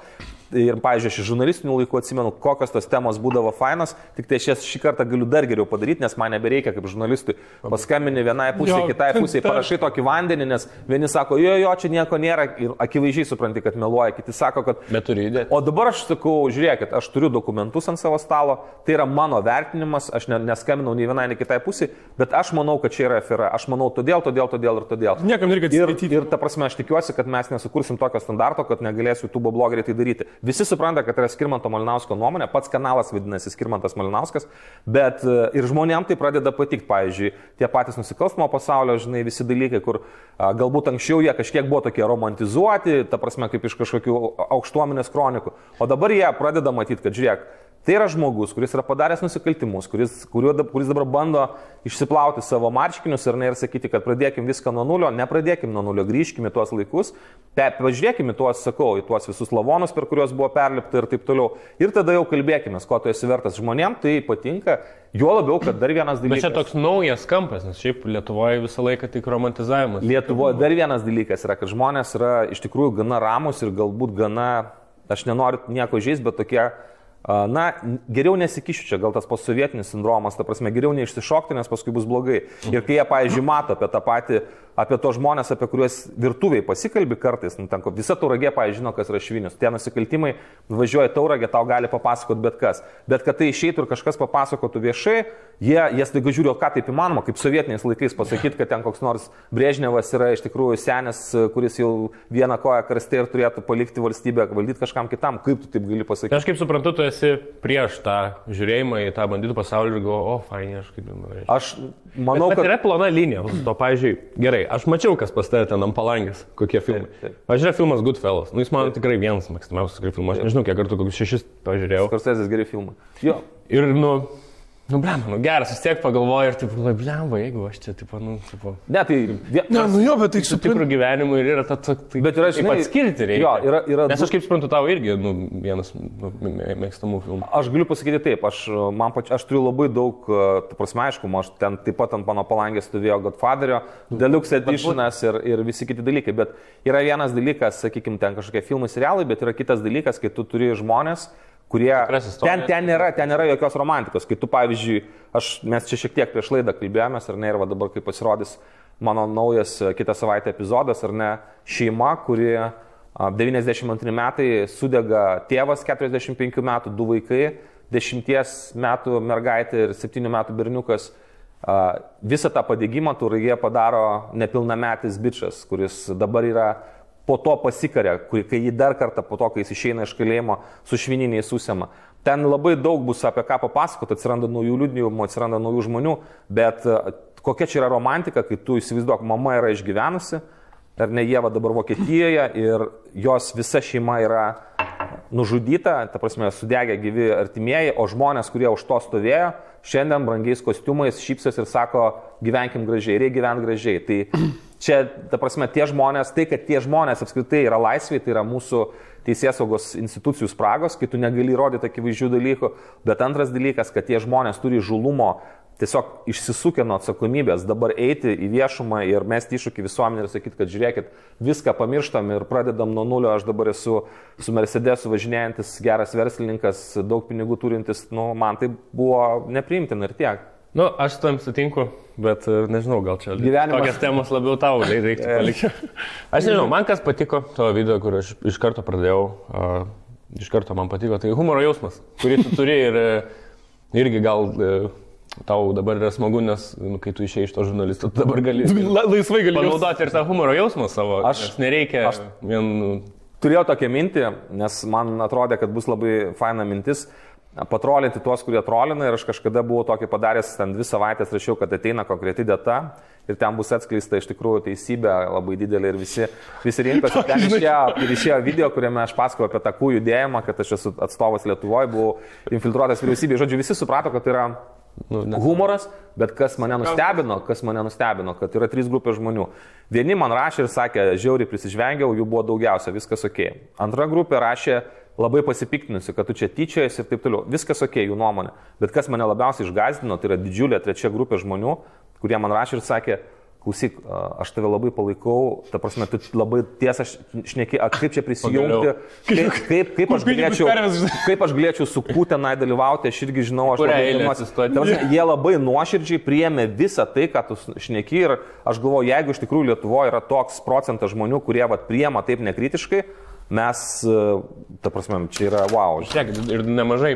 Ir, pavyzdžiui, aš iš žurnalistinių laikų atsimenu, kokios tos temos būdavo fainos, tik tai aš jas šį kartą galiu dar geriau padaryti, nes man nebereikia kaip žurnalistui paskambini vienai pusė, Jo, kitai pusė, taip. parašai tokį vandenį, nes vieni sako, jo, jo, čia nieko nėra ir akivaizdžiai supranti, kad meluoja, kiti sako, kad Bet turi įdėti. O dabar aš sakau, žiūrėkit, aš turiu dokumentus ant savo stalo, tai yra mano vertinimas, aš ne, neskambinau nei vienai, nei kitai pusiai, bet aš manau, kad čia yra afera. Aš manau, todėl, todėl, todėl ir todėl. Niekam nereikia Ir, atsiskaityti. ir ta prasme, aš tikiuosi, kad mes nesukursim tokio standarto, kad negalės YouTube blogeriai tai daryti. Visi supranta, kad yra Skirmanto Malinausko nuomonė, pats kanalas vadinasi Skirmantas Malinauskas, bet e, ir žmonėms tai pradeda patikti, pavyzdžiui, tie patys nusikalstamo pasaulio, žinai, visi dalykai, kur galbūt anksčiau jie kažkiek buvo tokie romantizuoti, ta prasme, kaip iš kažkokių aukštuomenės kronikų, o dabar jie pradeda matyti, kad žiūrėk, Tai yra žmogus, kuris yra padaręs nusikaltimus, kuris, kuriuo, kuris dabar bando išsiplauti savo marškinius ir, ne, ir sakyti, kad pradėkim viską nuo nulio, nepradėkim nuo nulio, grįžkime į tuos laikus, pe- pažiūrėkime į tuos, sakau, į tuos visus lavonus, per kuriuos buvo perlipta ir taip toliau. Ir tada jau kalbėkime, ko tu esi vertas žmonėm, tai patinka, juo labiau, kad dar vienas Bet čia dalykas. toks naujas kampas, nes šiaip Lietuvoje visą laiką tik romantizavimas. Lietuvoje dar vienas dalykas yra, kad žmonės yra iš tikrųjų gana ramus ir galbūt gana, aš nenoriu nieko žaisti, bet tokie, na, geriau nesikišiu čia, gal tas posovietinis sindromas, ta prasme, geriau neišsišokti, nes paskui bus blogai. Ir kai jie, pavyzdžiui, mato apie tą patį, apie tos žmonės, apie kuriuos virtuviai pasikalbi kartais, nu, ten, visa tauragė, pavyzdžiui, žino, kas yra švinius. Tie nusikaltimai, važiuoja tauragė, tau gali papasakoti bet kas. Bet kad tai išeitų ir kažkas papasakotų viešai, jie, jie staiga žiūri, o ką taip įmanoma, kaip sovietiniais laikais pasakyti, kad ten koks nors Brežnevas yra iš tikrųjų senis, kuris jau vieną koją karstė ir turėtų palikti valstybę, valdyti kažkam kitam. Kaip tu taip gali pasakyti? Tai aš kaip suprantu, tu esi prieš tą žiūrėjimą į tą banditų pasaulį ir galvoju, o, fainai, aš kaip norėčiau. Aš manau, Bet, bet kad... yra plona linija. To, pavyzdžiui, gerai, aš mačiau, kas pas tave ten ant palangės, kokie filmai. Pažiūrėjau, filmas Goodfellas. Nu, jis man tikrai vienas mėgstamiausias filmas. Aš nežinau, kiek kartų kokius šešis pažiūrėjau. Skorsezės geri filmai. Jo. Ir, nu, nu, blem, nu, geras, vis tiek pagalvoju ir, taip, blem, jeigu aš čia, taip, nu, taip, Ne, tai... Ne, nu jo, bet tai su tikru gyvenimu ir yra ta, ta, tai, Bet yra, žinai, atskirti reikia. jo, yra- yra Nes aš kaip suprantu, tau irgi, nu, vienas nu, mė- mėgstamų filmų. Aš galiu pasakyti taip, aš, man pač, aš turiu labai daug, e, ta prasme, aišku, aš ten taip pat ant mano palangės stovėjo Godfatherio, Deluxe Editionas ir, ir visi kiti dalykai, bet yra vienas dalykas, sakykime, ten kažkokie filmai, serialai, bet yra kitas dalykas, kai tu turi žmonės, kurie... Ten, ten, nėra, ten nėra jokios romantikos. Kai tu, pavyzdžiui, aš, mes čia šiek tiek prieš laidą kalbėjomės, ar ne, ir dabar, kai pasirodys mano naujas e, kitą savaitę epizodas, ar ne, šeima, kuri a, 92 metai sudega tėvas 45 metų, du vaikai, 10 metų mergaitė ir 7 metų berniukas. Uh, visą tą padėgymą turėje padaro nepilnametis bičias, kuris dabar yra po to pasikarė, kai jį dar kartą po to, kai jis išeina iš kalėjimo su švininiai susėma. Ten labai daug bus apie ką papasakoti, atsiranda naujų liūdėjimų, atsiranda naujų žmonių, bet uh, kokia čia yra romantika, kai tu įsivaizduok, mama yra išgyvenusi, ar ne Jėva dabar Vokietijoje ir jos visa šeima yra nužudyta, ta prasme, sudegė gyvi artimieji, o žmonės, kurie už to stovėjo, šiandien brangiais kostiumais šypsos ir sako, gyvenkim gražiai, reikia gyventi gražiai. Tai čia, ta prasme, tie žmonės, tai, kad tie žmonės apskritai yra laisviai, tai yra mūsų teisės saugos institucijų spragos, kai tu negali įrodyti akivaizdžių dalykų, bet antras dalykas, kad tie žmonės turi žulumo tiesiog išsisukė nuo atsakomybės dabar eiti į viešumą ir mesti iššūkį visuomenį ir sakyti, kad žiūrėkit, viską pamirštam ir pradedam nuo nulio, aš dabar esu su Mercedesu važinėjantis, geras verslininkas, daug pinigų turintis, nu, man tai buvo nepriimtina ir tiek. Nu, aš tam sutinku, bet e, nežinau, gal čia Gyvenimas... tokias temos labiau tau reiktų palikti. Aš nežinau, man kas patiko to video, kur aš iš karto pradėjau, uh, iš karto man patiko, tai humoro jausmas, kurį tu turi ir uh, irgi gal uh, tau dabar yra smagu, nes nu, kai tu išėjai iš to žurnalisto, dabar gali La, laisvai gali panaudoti ir tą humoro jausmą savo. Aš- nereikia aš- vien... nu, Turėjau tokią mintį, nes man atrodė, kad bus labai faina mintis patrolinti tuos, kurie trolina ir aš kažkada buvau tokį padaręs, ten dvi savaitės rašiau, kad ateina konkreti data ir ten bus atskleista iš tikrųjų teisybė labai didelė ir visi, visi rinkosi. Ten išėjo, ir išėjo video, kuriame aš pasakojau apie tą kūjų judėjimą, kad aš esu atstovas Lietuvoje, buvau infiltruotas vyriausybėje. Žodžiu, visi suprato, kad tai yra Nu, ne. humoras, bet kas mane nustebino, kas mane nustebino, kad yra trys grupės žmonių. Vieni man rašė ir sakė, žiauriai prisižvengiau, jų buvo daugiausia, viskas ok. Antra grupė rašė labai pasipiktinusi, kad tu čia tyčiojasi ir taip toliau. Viskas ok, jų nuomonė. Bet kas mane labiausiai išgazdino, tai yra didžiulė trečia grupė žmonių, kurie man rašė ir sakė, klausyk, aš tave labai palaikau, ta prasme, tu labai tiesą šneki, a, kaip čia prisijungti, kaip, kaip, kaip, aš galėčiau, kaip aš galėčiau su kū tenai dalyvauti, aš irgi žinau, aš labai eilę domiuosi. atsistoti? Ta prasme, Jie labai nuoširdžiai priėmė visą tai, ką tu šneki ir aš galvoju, jeigu iš tikrųjų Lietuvoje yra toks procentas žmonių, kurie vat, priema taip nekritiškai, mes, e, ta prasme, čia yra wow. Žiūrėk, ir nemažai,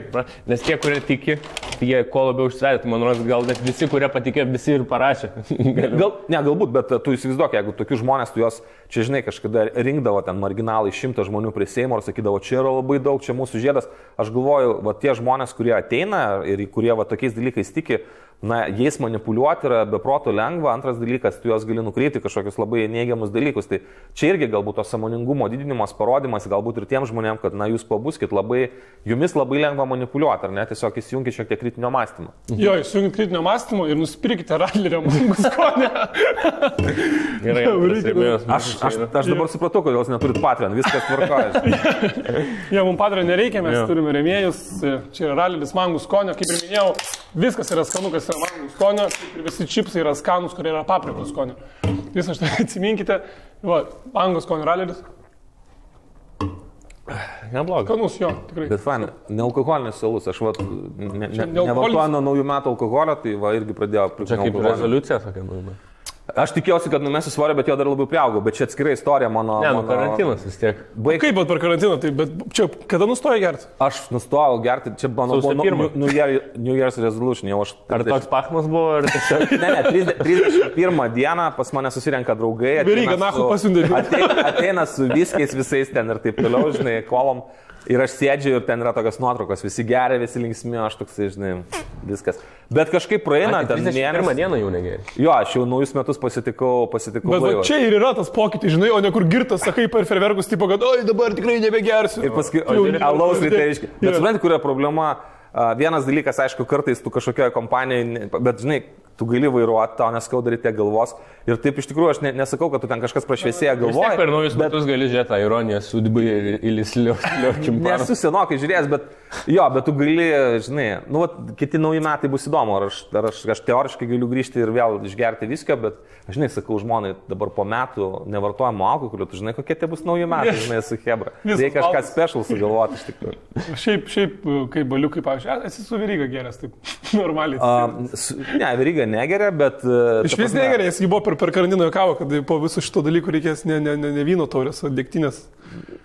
nes tie, kurie tiki, tai jie kuo labiau užsivedė, tai man rodos, gal net visi, kurie patikėjo, visi ir parašė. Gal, ne, galbūt, bet e, tu įsivaizduok, jeigu tokius žmonės, tu juos, čia žinai, kažkada rinkdavo ten marginalai šimtą žmonių prie Seimo ir sakydavo, čia yra labai daug, čia mūsų žiedas. Aš galvoju, va tie žmonės, kurie ateina ir kurie va tokiais dalykais tiki, na, jais manipuliuoti yra beproto lengva. Antras dalykas, tu juos gali nukreipti kažkokius labai neigiamus dalykus. Tai čia irgi galbūt to samoningumo didinimas, parodimas, galbūt ir tiem žmonėm, kad, na, jūs pabuskit labai, jumis labai lengva manipuliuoti, ar ne, tiesiog įsijungit šiek tiek kritinio mąstymo. Jo, įsijungit kritinio mąstymo ir nusipirkite Radlerio mangus skonį. Gerai, Jau reikia- pastebėjęs, Aš, aš, aš dabar supratau, kodėl jūs neturit Patreon, viskas tvarkoja. Jie mums padaro nereikia, mes Jo. turime remėjus. Čia yra Radleris mangų skonio, kaip ir minėjau, viskas yra skanu, kas yra mangų skonio, kaip ir visi čipsai yra skanus, kurie yra paprikos skonio. Visą šitą atsiminkite. Va, mangų skonio Radleris. Neblogai. Skanus jo, tikrai. Bet fan, nealkoholinis salus, aš vat, ne, ne, nevartoju nuo naujų metų alkoholio, tai va irgi pradėjau Čia kaip rezoliucija, sakė, nu. Aš tikėjausi, kad numesiu svorio, bet jo dar labiau priaugau, bet čia atskirai istorija mano. Ne, nu mano... karantinas vis tiek. Baig... Kaip bet per karantiną, tai bet čia kada nustoja gerti? Aš nustojau gerti, čia mano buvo pirmą. New, New, Year, New Year's resolution, jau aš... Ar toks pachmas buvo, ar tiesiog... Ne, ne, 30 31 dieną pas mane susirenka draugai. su- nachu, pasiuntė. Ateina, ateina su viskiais visais ten ir taip toliau, žinai, kolom. Ir aš sėdžiu ir ten yra tokios nuotraukos, visi geria, visi linksmi, aš toksai, žinai, viskas. Bet kažkaip praeina ten 31 mėnesį. dieną jau negeri. Jo, aš jau naujus metus pasitikau, pasitikau. Bet va, čia ir yra tas pokytis, žinai, o ne kur girtas, sakai per ferverkus, tipo, kad, oi, dabar tikrai nebegersiu. Ir paskui, o, alaus ryte, reiškia. Bet Jo. suprantate, kur yra problema? Vienas dalykas, aišku, kartais tu kažkokioje kompanijoje, bet žinai, tu gali vairuoti, tau neskauda ryte galvos. Ir taip iš tikrųjų aš ne, nesakau, kad tu ten kažkas prašviesėja galvoje. per naujus metus gali žiūrėti tą ironiją, sudbai ir įlisliokim. Nesu senokai žiūrėjęs, bet jo, bet tu gali, žinai, nu, vat, kiti nauji metai bus įdomu, ar aš, ar aš, aš teoriškai galiu grįžti ir vėl išgerti viską, bet, aš žinai, sakau žmonai, dabar po metų nevartojamo alkoholio, tu žinai, kokie tie bus nauji metai, žinai, su Hebra. Reikia kažką special sugalvoti iš tikrųjų. Šiaip, šiaip, kaip baliukai, pavyzdžiui, esi su vyryga geras, taip, normaliai. Um, su- ne, Vyryga negeria, bet... Uh, Iš vis negerai, jis jį buvo per, per karantiną kavo, kad po viso šito dalyko reikės ne, ne, ne, ne vyno taurės, o dėktinės,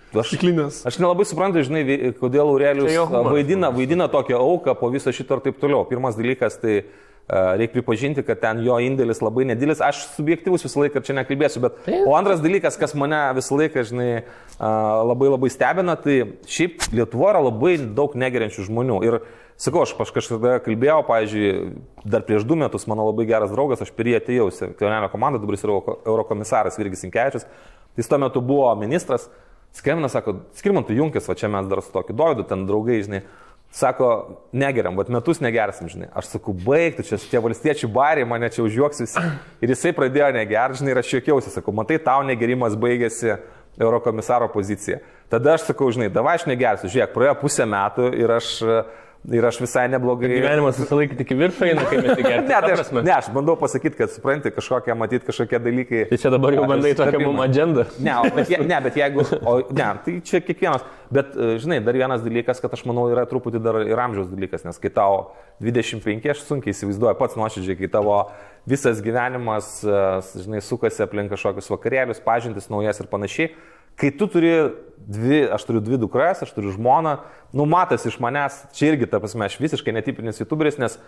Aš, stiklinės. aš nelabai suprantu, žinai, kodėl jo humoras. vaidina, vaidina tokią auką po viso šito ir taip toliau. Pirmas dalykas, tai Reikia pripažinti, kad ten jo indėlis labai nedidelis. Aš subjektivus visą laiką čia nekalbėsiu, bet... O antras dalykas, kas mane visą laiką, žinai, labai labai stebina, tai šiaip Lietuvoje yra labai daug negeriančių žmonių. Ir sakau, aš kažkada kalbėjau, pavyzdžiui, dar prieš du metus mano labai geras draugas, aš prie jį atėjau, Kionelio komanda, dabar jis yra eurokomisaras Virgis Inkevičius. Jis tuo metu buvo ministras. Skambina, sako, skirmantų Junkis, va čia mes dar su tokiu Dovydu, ten draugai, žinai. Sako, negeriam, bet metus negersim, žinai. Aš sakau, baigtų, čia tie valstiečių bariai mane čia užjuoks visi. Ir jisai pradėjo negerti, žinai, ir aš juokiausi, sakau, matai, tau negerimas baigėsi eurokomisaro pozicija. Tada aš sakau, žinai, davai aš negersiu, žiūrėk, praėjo pusę metų ir aš Ir aš visai neblogai. Gyvenimas visą laiką tik į viršų eina, kai mes tik gerame. ne, tai aš, ne, aš bandau pasakyti, kad supranti kažkokie, matyti kažkokie dalykai. Tai čia dabar jau bandai tokią mum agendą. Ne, bet, je, ne, bet jeigu, o, ne, tai čia kiekvienas. Bet, e, žinai, dar vienas dalykas, kad aš manau yra truputį dar ir amžiaus dalykas, nes kai tau 25, aš sunkiai įsivaizduoju pats nuoširdžiai, kai tavo visas gyvenimas, e, žinai, sukasi aplink kažkokius vakarėlius, pažintis naujas ir panašiai kai tu turi dvi, aš turiu dvi dukras, aš turiu žmoną, nu matas iš manęs, čia irgi, ta prasme, aš visiškai netipinis youtuberis, nes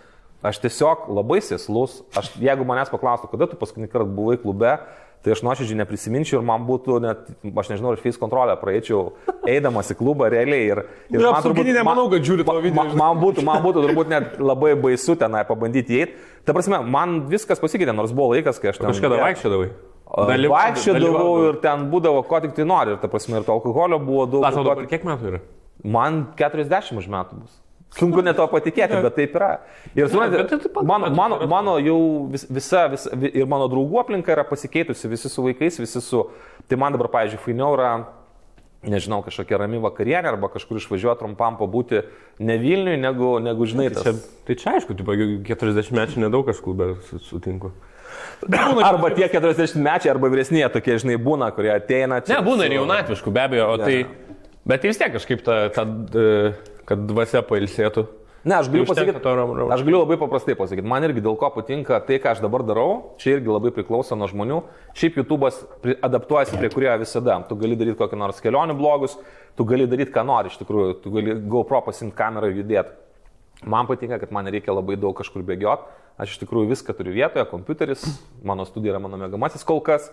aš tiesiog labai sėslus, aš, jeigu manęs paklaustų, kada tu paskutinį kartą buvai klube, tai aš nuoširdžiai neprisiminčiau ir man būtų net, aš nežinau, ar face kontrolę praeičiau, eidamas į klubą realiai. Ir, ir man turbūt, nemanau, kad žiūri tavo video. Man, man, būtų, man būtų turbūt net labai baisu tenai pabandyti įeiti. Ta prasme, man viskas pasikeitė, nors buvo laikas, kai aš ten... Kažkada vaikščiodavai. Vaikščiodavau ir ten būdavo, ko tik tai nori. Ir ta prasme, ir to alkoholio buvo daug. Tau dabar kiek metų yra? Man 40 už metų bus. Sunku net to patikėti, bet taip yra. Ir suprantate, tai mano, mano, mano jau vis, visa, visa, ir mano draugų aplinka yra pasikeitusi, visi su vaikais, visi su... Tai man dabar, pavyzdžiui, fainiau yra, nežinau, kažkokia rami vakarienė arba kažkur išvažiuoti trumpam pabūti ne Vilniui, negu, negu žinai. Tai čia, tai čia aišku, 40 metų nedaug kažkur, bet sutinku. Arba tie 40 mečiai, arba vyresnėje tokie, žinai, būna, kurie ateina čia. Ne, būna ir jaunatviškų, be abejo, ja. tai... Bet vis tiek kažkaip ta, ta, kad dvasia pailsėtų. Ne, aš galiu pasakyti, aš galiu labai paprastai pasakyti, man irgi dėl ko patinka tai, ką aš dabar darau, čia irgi labai priklauso nuo žmonių. Šiaip YouTube'as adaptuojasi prie kurio visada. Tu gali daryti kokį nors kelionių blogus, tu gali daryti ką nori, iš tikrųjų, tu gali GoPro pasimti kamerą ir judėti. Man patinka, kad man nereikia labai daug kažkur bėgioti. Aš iš tikrųjų viską turiu vietoje, kompiuteris, mano studija yra mano mėgamasis kol kas.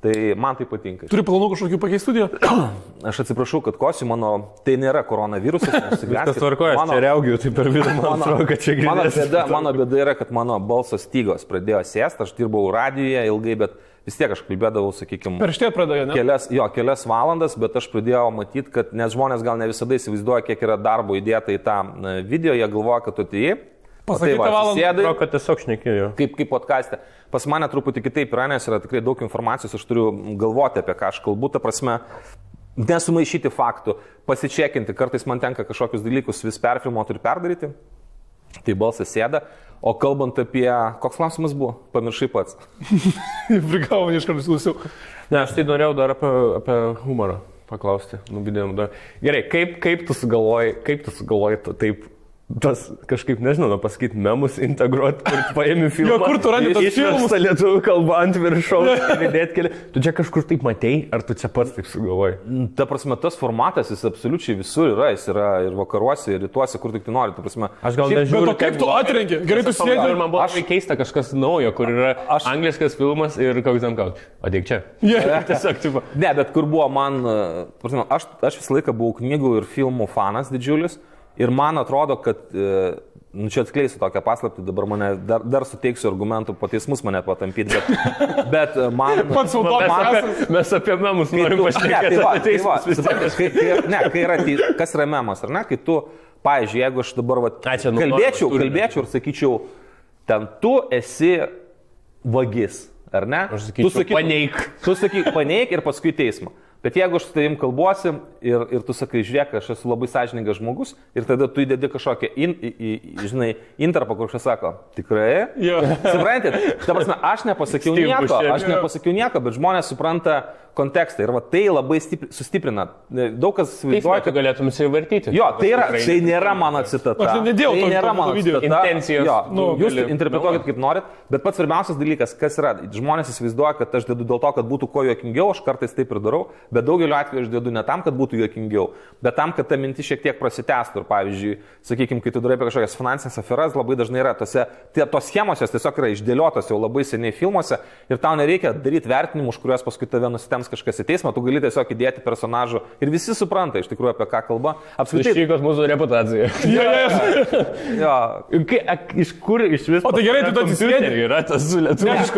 Tai man tai patinka. Turi planų kažkokių pakeisti studiją? Aš atsiprašau, kad kosiu, mano, tai nėra koronavirusas. Viskas tvarkoja, mano reagiu, tai per vidurį man atrodo, kad čia girdžiu. Mano bėda, mano bėda yra, kad mano balso stygos pradėjo sėsti, aš dirbau radijoje ilgai, bet vis tiek aš kalbėdavau, sakykime, per šitie pradėjo, ne? Kelias, jo, kelias valandas, bet aš pradėjau matyti, kad nes žmonės gal ne visada įsivaizduoja, kiek yra darbo įdėta į tą video, jie galvoja, kad tu atėjai. Pasakyta tai valandą. Sėdai, kad tiesiog šnekėjo. Kaip, kaip podcast'e. Pas mane truputį kitaip yra, nes yra tikrai daug informacijos, aš turiu galvoti apie ką aš kalbu, ta prasme, nesumaišyti faktų, pasičekinti, kartais man tenka kažkokius dalykus vis perfilmuoti ir perdaryti. Tai balsas sėda, O kalbant apie... Koks klausimas buvo? Pamiršai pats. Prigavau, iš karto klausiau. Ne, aš tai norėjau dar apie, apie humorą paklausti. Nu, dar. Gerai, kaip, kaip tu sugalvoji, kaip tu sugalvoji taip tas kažkaip, nežinau, nu, pasakyti, memus integruoti, kur paėmė filmą. jo, kur tu randi tas filmas? lietuvių kalba ant viršaus, įdėti keli. Tu čia kažkur taip matei, ar tu čia pats taip sugalvoji? Mm, ta prasme, tas formatas, jis absoliučiai visur yra, jis yra ir vakaruose, ir rytuose, kur tik tu nori. Ta prasme, aš gal nežinau. Bet kaip tu atrenki? Gerai, tu sėdi. Man buvo aš... keista kažkas naujo, kur yra aš... angliškas filmas ir koks tam kaut. Ateik čia. Yeah. Tiesiog, tipo. Ne, bet kur buvo man, prasme, aš, aš visą laiką buvau knygų ir filmų fanas didžiulis. Ir man atrodo, kad, e, nu čia atskleisiu tokią paslaptį, dabar mane dar, dar suteiksiu argumentų po teismus mane patampyti, bet, bet man... Pats man, mes, apie, mes apie memus norim pašnekėti. Ne, tai va, tai va, kai, kai, ne, kai yra, tai, kas yra memas, ar ne, kai tu, pavyzdžiui, jeigu aš dabar va, A, čia, nu, kalbėčiau, kalbėčiau ir sakyčiau, ten tu esi vagis, ar ne? Aš sakyčiau, tu sakyk, paneik. Tu sakyk, paneik ir paskui teismą. Bet jeigu aš su tavim kalbuosi ir, ir tu sakai, žiūrėk, aš esu labai sąžiningas žmogus ir tada tu įdedi kažkokią, in, į, į, žinai, interpą, kur kažkas sako, tikrai? Suprantate? Aš nepasakiau nieko, aš nepasakiau nieko, bet žmonės supranta kontekstą. Ir va, tai labai stipri, sustiprina. Daug kas įsivaizduoja, kad... galėtum įsivartyti. Jo, tai, yra, tai nėra mano citata. Aš nedėjau tai nėra mano video. citata. Intencijos, Jo, nu, jūs gali- interpretuokit kaip norit, bet pats svarbiausias dalykas, kas yra, žmonės įsivaizduoja, kad aš dedu dėl to, kad būtų kuo juokingiau, aš kartais taip ir darau, bet daugeliu atveju aš dedu ne tam, kad būtų juokingiau, bet tam, kad ta mintis šiek tiek prasitęstų. Ir pavyzdžiui, sakykime, kai tu darai apie kažkokias finansinės aferas, labai dažnai yra tose, tie, tos schemos jos tiesiog yra išdėliotos jau labai seniai filmuose ir tau nereikia daryti vertinimų, už kuriuos paskui tave nusistems kažkas į teismą, tu gali tiesiog įdėti personažų ir visi supranta iš tikrųjų apie ką kalba. Apskritai, Išvykos mūsų reputacija. Jo, jo, jo. jo, iš kur iš viso? O tai gerai, tu kompiuteriu atsisėdi. Yra tas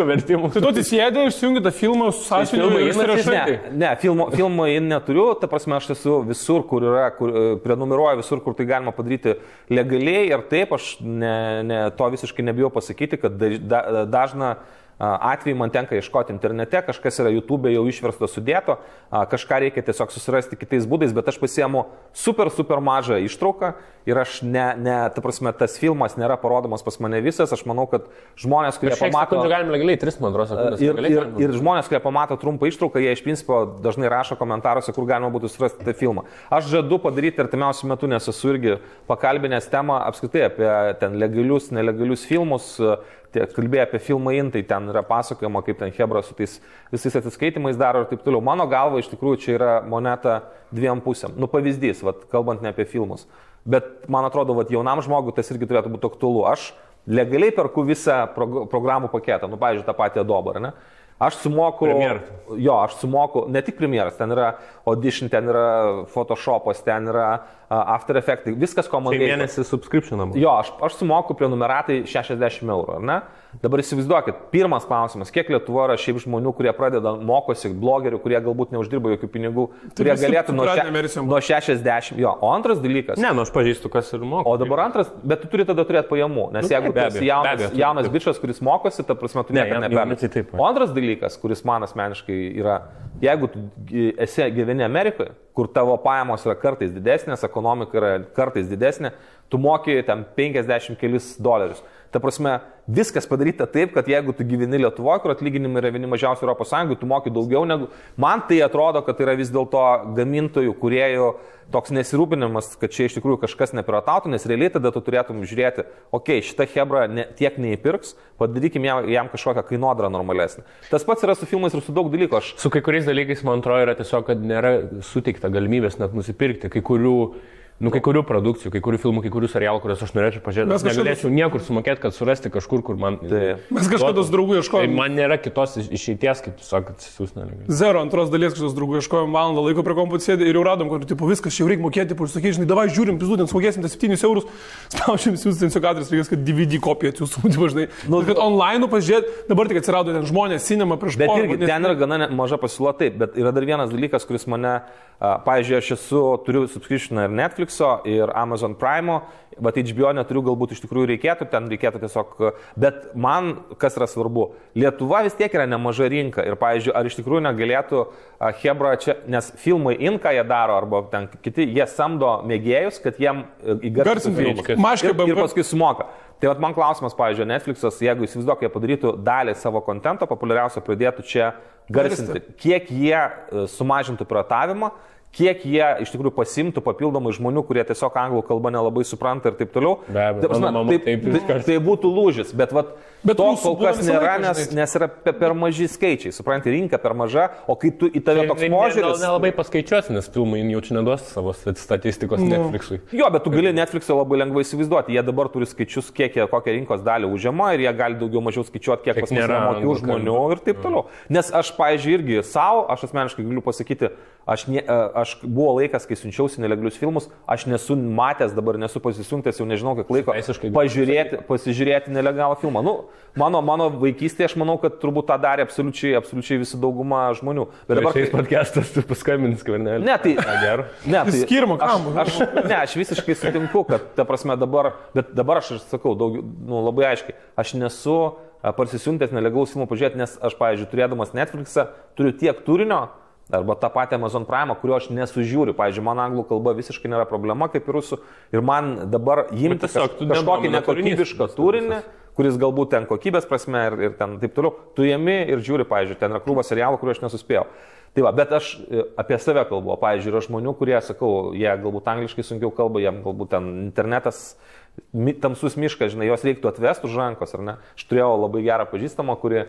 vertimu. Tai tu atsisėdai, išsijungi tą filmą su sąsiuviniu filmai ir einantys, įsirašai. Ne, ne filmo, filmo į neturiu, ta prasme aš esu visur, kur yra, kur e, prenumeruoju visur, kur tai galima padaryti legaliai ir taip, aš ne, ne, to visiškai nebijau pasakyti, kad daž, da, dažna a, atvejai man tenka ieškoti internete, kažkas yra YouTube jau išversto sudėto, kažką reikia tiesiog susirasti kitais būdais, bet aš pasiemu super, super mažą ištrauką ir aš ne, ne, ta prasme, tas filmas nėra parodomas pas mane visas, aš manau, kad žmonės, kurie pamato... sekundžių galim legaliai, 3 man atrodo sekundės. Ir, ir, ir žmonės, kurie pamato trumpą ištrauką, jie iš principo dažnai rašo komentaruose, kur galima būtų surasti tą filmą. Aš žadu padaryti artimiausiu metu, nes esu irgi pakalbinęs temą apskritai apie ten legalius, nelegalius filmus. Tie, kalbėjai apie filmą in, tai ten yra pasakojama, kaip ten Hebra su tais visais atsiskaitimais daro ir taip toliau. Mano galva iš tikrųjų čia yra moneta dviem pusėm. Nu pavyzdys, vat, kalbant ne apie filmus. Bet man atrodo, vat, jaunam žmogui tas irgi turėtų būti aktualu. Aš legaliai perku visą prog programų paketą, nu, pavyzdžiui, tą patį Adobe, ne? Aš sumoku. Premiere. Jo, aš sumoku, ne tik premjeras, ten yra Audition, ten yra Photoshopas, ten yra After Effects, viskas, ko man Tai reikia. mėnesį subscriptionam. Jo, aš, aš sumoku prenumeratai 60 eurų, ar ne? Dabar įsivaizduokit, pirmas klausimas, kiek Lietuva yra šiaip žmonių, kurie pradeda, mokosi, blogerių, kurie galbūt neuždirba jokių pinigų, kurie visi galėtų nuo, versijom. nuo 60, jo, o antras dalykas. Ne, nu aš pažįstu, kas ir moka. O dabar antras, bet tu turi tada turėti pajamų, nes Nu, jeigu tu esi abejo, be jaunas, abejo, jaunas bičias, kuris mokosi, ta prasme, tu Ne, niekada jauni- neperli. jauni tai taip, O antras dalykas, kuris man asmeniškai yra, jeigu tu gy- esi gyveni Amerikoje, kur tavo pajamos yra kartais didesnės, ekonomika yra kartais didesnė, tu moki ten 50 kelis dolerius. Ta prasme, viskas padaryta taip, kad jeigu tu gyveni Lietuvoje, kur atlyginimai yra vieni mažiausių Europos Sąjungoje, tu moki daugiau negu... Man tai atrodo, kad tai yra vis dėlto gamintojų, kuriejų toks nesirūpinimas, kad čia iš tikrųjų kažkas nepiratautų, nes realiai tada tu turėtum žiūrėti, okei, okay, šitą Hebra ne, tiek neįpirks, padarykim jam, jam kažkokią kainodarą normalesnę. Tas pats yra su filmais ir su daug dalykų. Aš Su kai kuriais dalykais, man atrodo, yra tiesiog, kad nėra suteikta galimybės net nusipirkti kai kurių, nu, kai kurių produkcijų, kai kurių filmų, kai kurių serialų, kuriuos aš norėčiau pažiūrėti. Mes Aš kažkada- negalėčiau niekur sumokėti, kad surasti kažkur, kur man... Taip. Mes kažkada su draugu Tai ieškojom. man nėra kitos iš- išeities, kaip tiesiog atsisiųs nelegaliai. Zero antros dalies kažkoks draugų ieškojom valandą laiko prie kompo sėdė ir jau radom, kad, tipo, viskas čia jau reikia mokėti, ir sakai, žinai, davai žiūrim, pizdu, ten sumokėsim tas 7 eurus, spaudžiam siūsti ten su kadras, reikės, kad DVD kopiją atsiųstum, žinai. Nu, kad online pažiūrėti, dabar tik atsirado ten žmonės, cinema prieš Bet porą, irgi nes- ten yra gana ne- maža pasiūla taip, bet yra dar vienas dalykas, kuris mane, a, pavyzdžiui, aš esu, turiu subscriptioną ir Netflix'o, ir Amazon Prime'o, bet HBO neturiu, galbūt iš tikrųjų reikėtų, ten reikėtų tiesiog, bet man kas yra svarbu, Lietuva vis tiek yra nemaža rinka ir, pavyzdžiui, ar iš tikrųjų negalėtų Hebra čia, nes filmai Inka jie daro, arba ten kiti, jie samdo mėgėjus, kad jiem e, įgarsintų filmus. Ir, ir paskui sumoka. Tai vat man klausimas, pavyzdžiui, Netflix'as, jeigu įsivaizduok, jie padarytų dalį savo kontento, populiariausio pradėtų čia garsinti, kiek jie e, sumažintų piratavimą, kiek jie iš tikrųjų pasimtų papildomai žmonių, kurie tiesiog anglų kalbą nelabai supranta ir taip toliau. Be abejo, Ta mama taip, taip tai, iškart. tai būtų lūžis, bet, vat, Bet to kol kas nėra, nes, nes yra pe, per maži skaičiai, supranti, rinka per maža, o kai tu į tave toks požiūris... Nelabai paskaičiuosi, nes filmai jau čia neduos savo statistikos Netflixui. Jo, bet tu gali Netflix'e labai lengvai įsivaizduoti. Jie dabar turi skaičius, kiek jie, kokią rinkos dalį užima ir jie gali daugiau mažiau skaičiuoti, kiek, Kiek pas mus mokių žmonių ir taip toliau. Nes aš, pavyzdžiui, irgi savo, aš asmeniškai galiu pasakyti, aš, ne, e, aš buvo laikas, kai siunčiausi nelegalius filmus, aš nesu matęs, dabar nesu pasisiuntęs jau nežinau kiek laiko Teisiškai- pažiūrėti, pasižiūrėti nelegalą filmą. Nu, mano, mano vaikystėje aš manau, kad turbūt tą darė absoliučiai, absoliučiai visi dauguma žmonių. Bet Dabar šiais podcastas tu paskambins skvernelį. Ne, tai. Na, gerai. Ne, tai Skirma kam? Aš, aš, ne, aš visiškai sutinku, kad, ta prasme, dabar, bet dabar aš ir sakau, daug, nu, labai aiškiai, aš nesu a, parsisiuntęs nelegalaus filmų pažiūrėti, nes aš, pavyzdžiui, turėdamas Netflixą, turiu tiek turinio, arba tą patį Amazon Prime, kurio aš nesužiūriu. Pavyzdžiui, man anglų kalba visiškai nėra problema kaip ir rusų. Ir man dabar imti tiesiog kaž, kažkokį nekokybišką turinį, kuris galbūt ten kokybės prasme ir, ir ten taip toliau, tu jėmi ir žiūri, pavyzdžiui, ten yra krūva serialų, kuriuo aš nesuspėjau. Tai va, bet aš e, apie save kalbu, pavyzdžiui, yra žmonių, kurie, sakau, jie galbūt angliškai sunkiau kalba, jiem galbūt ten internetas, tamsus miškas, žinai, jos reiktų atvesti už rankos, ar ne? Aš turėjau labai gerą pažįstamą, kuri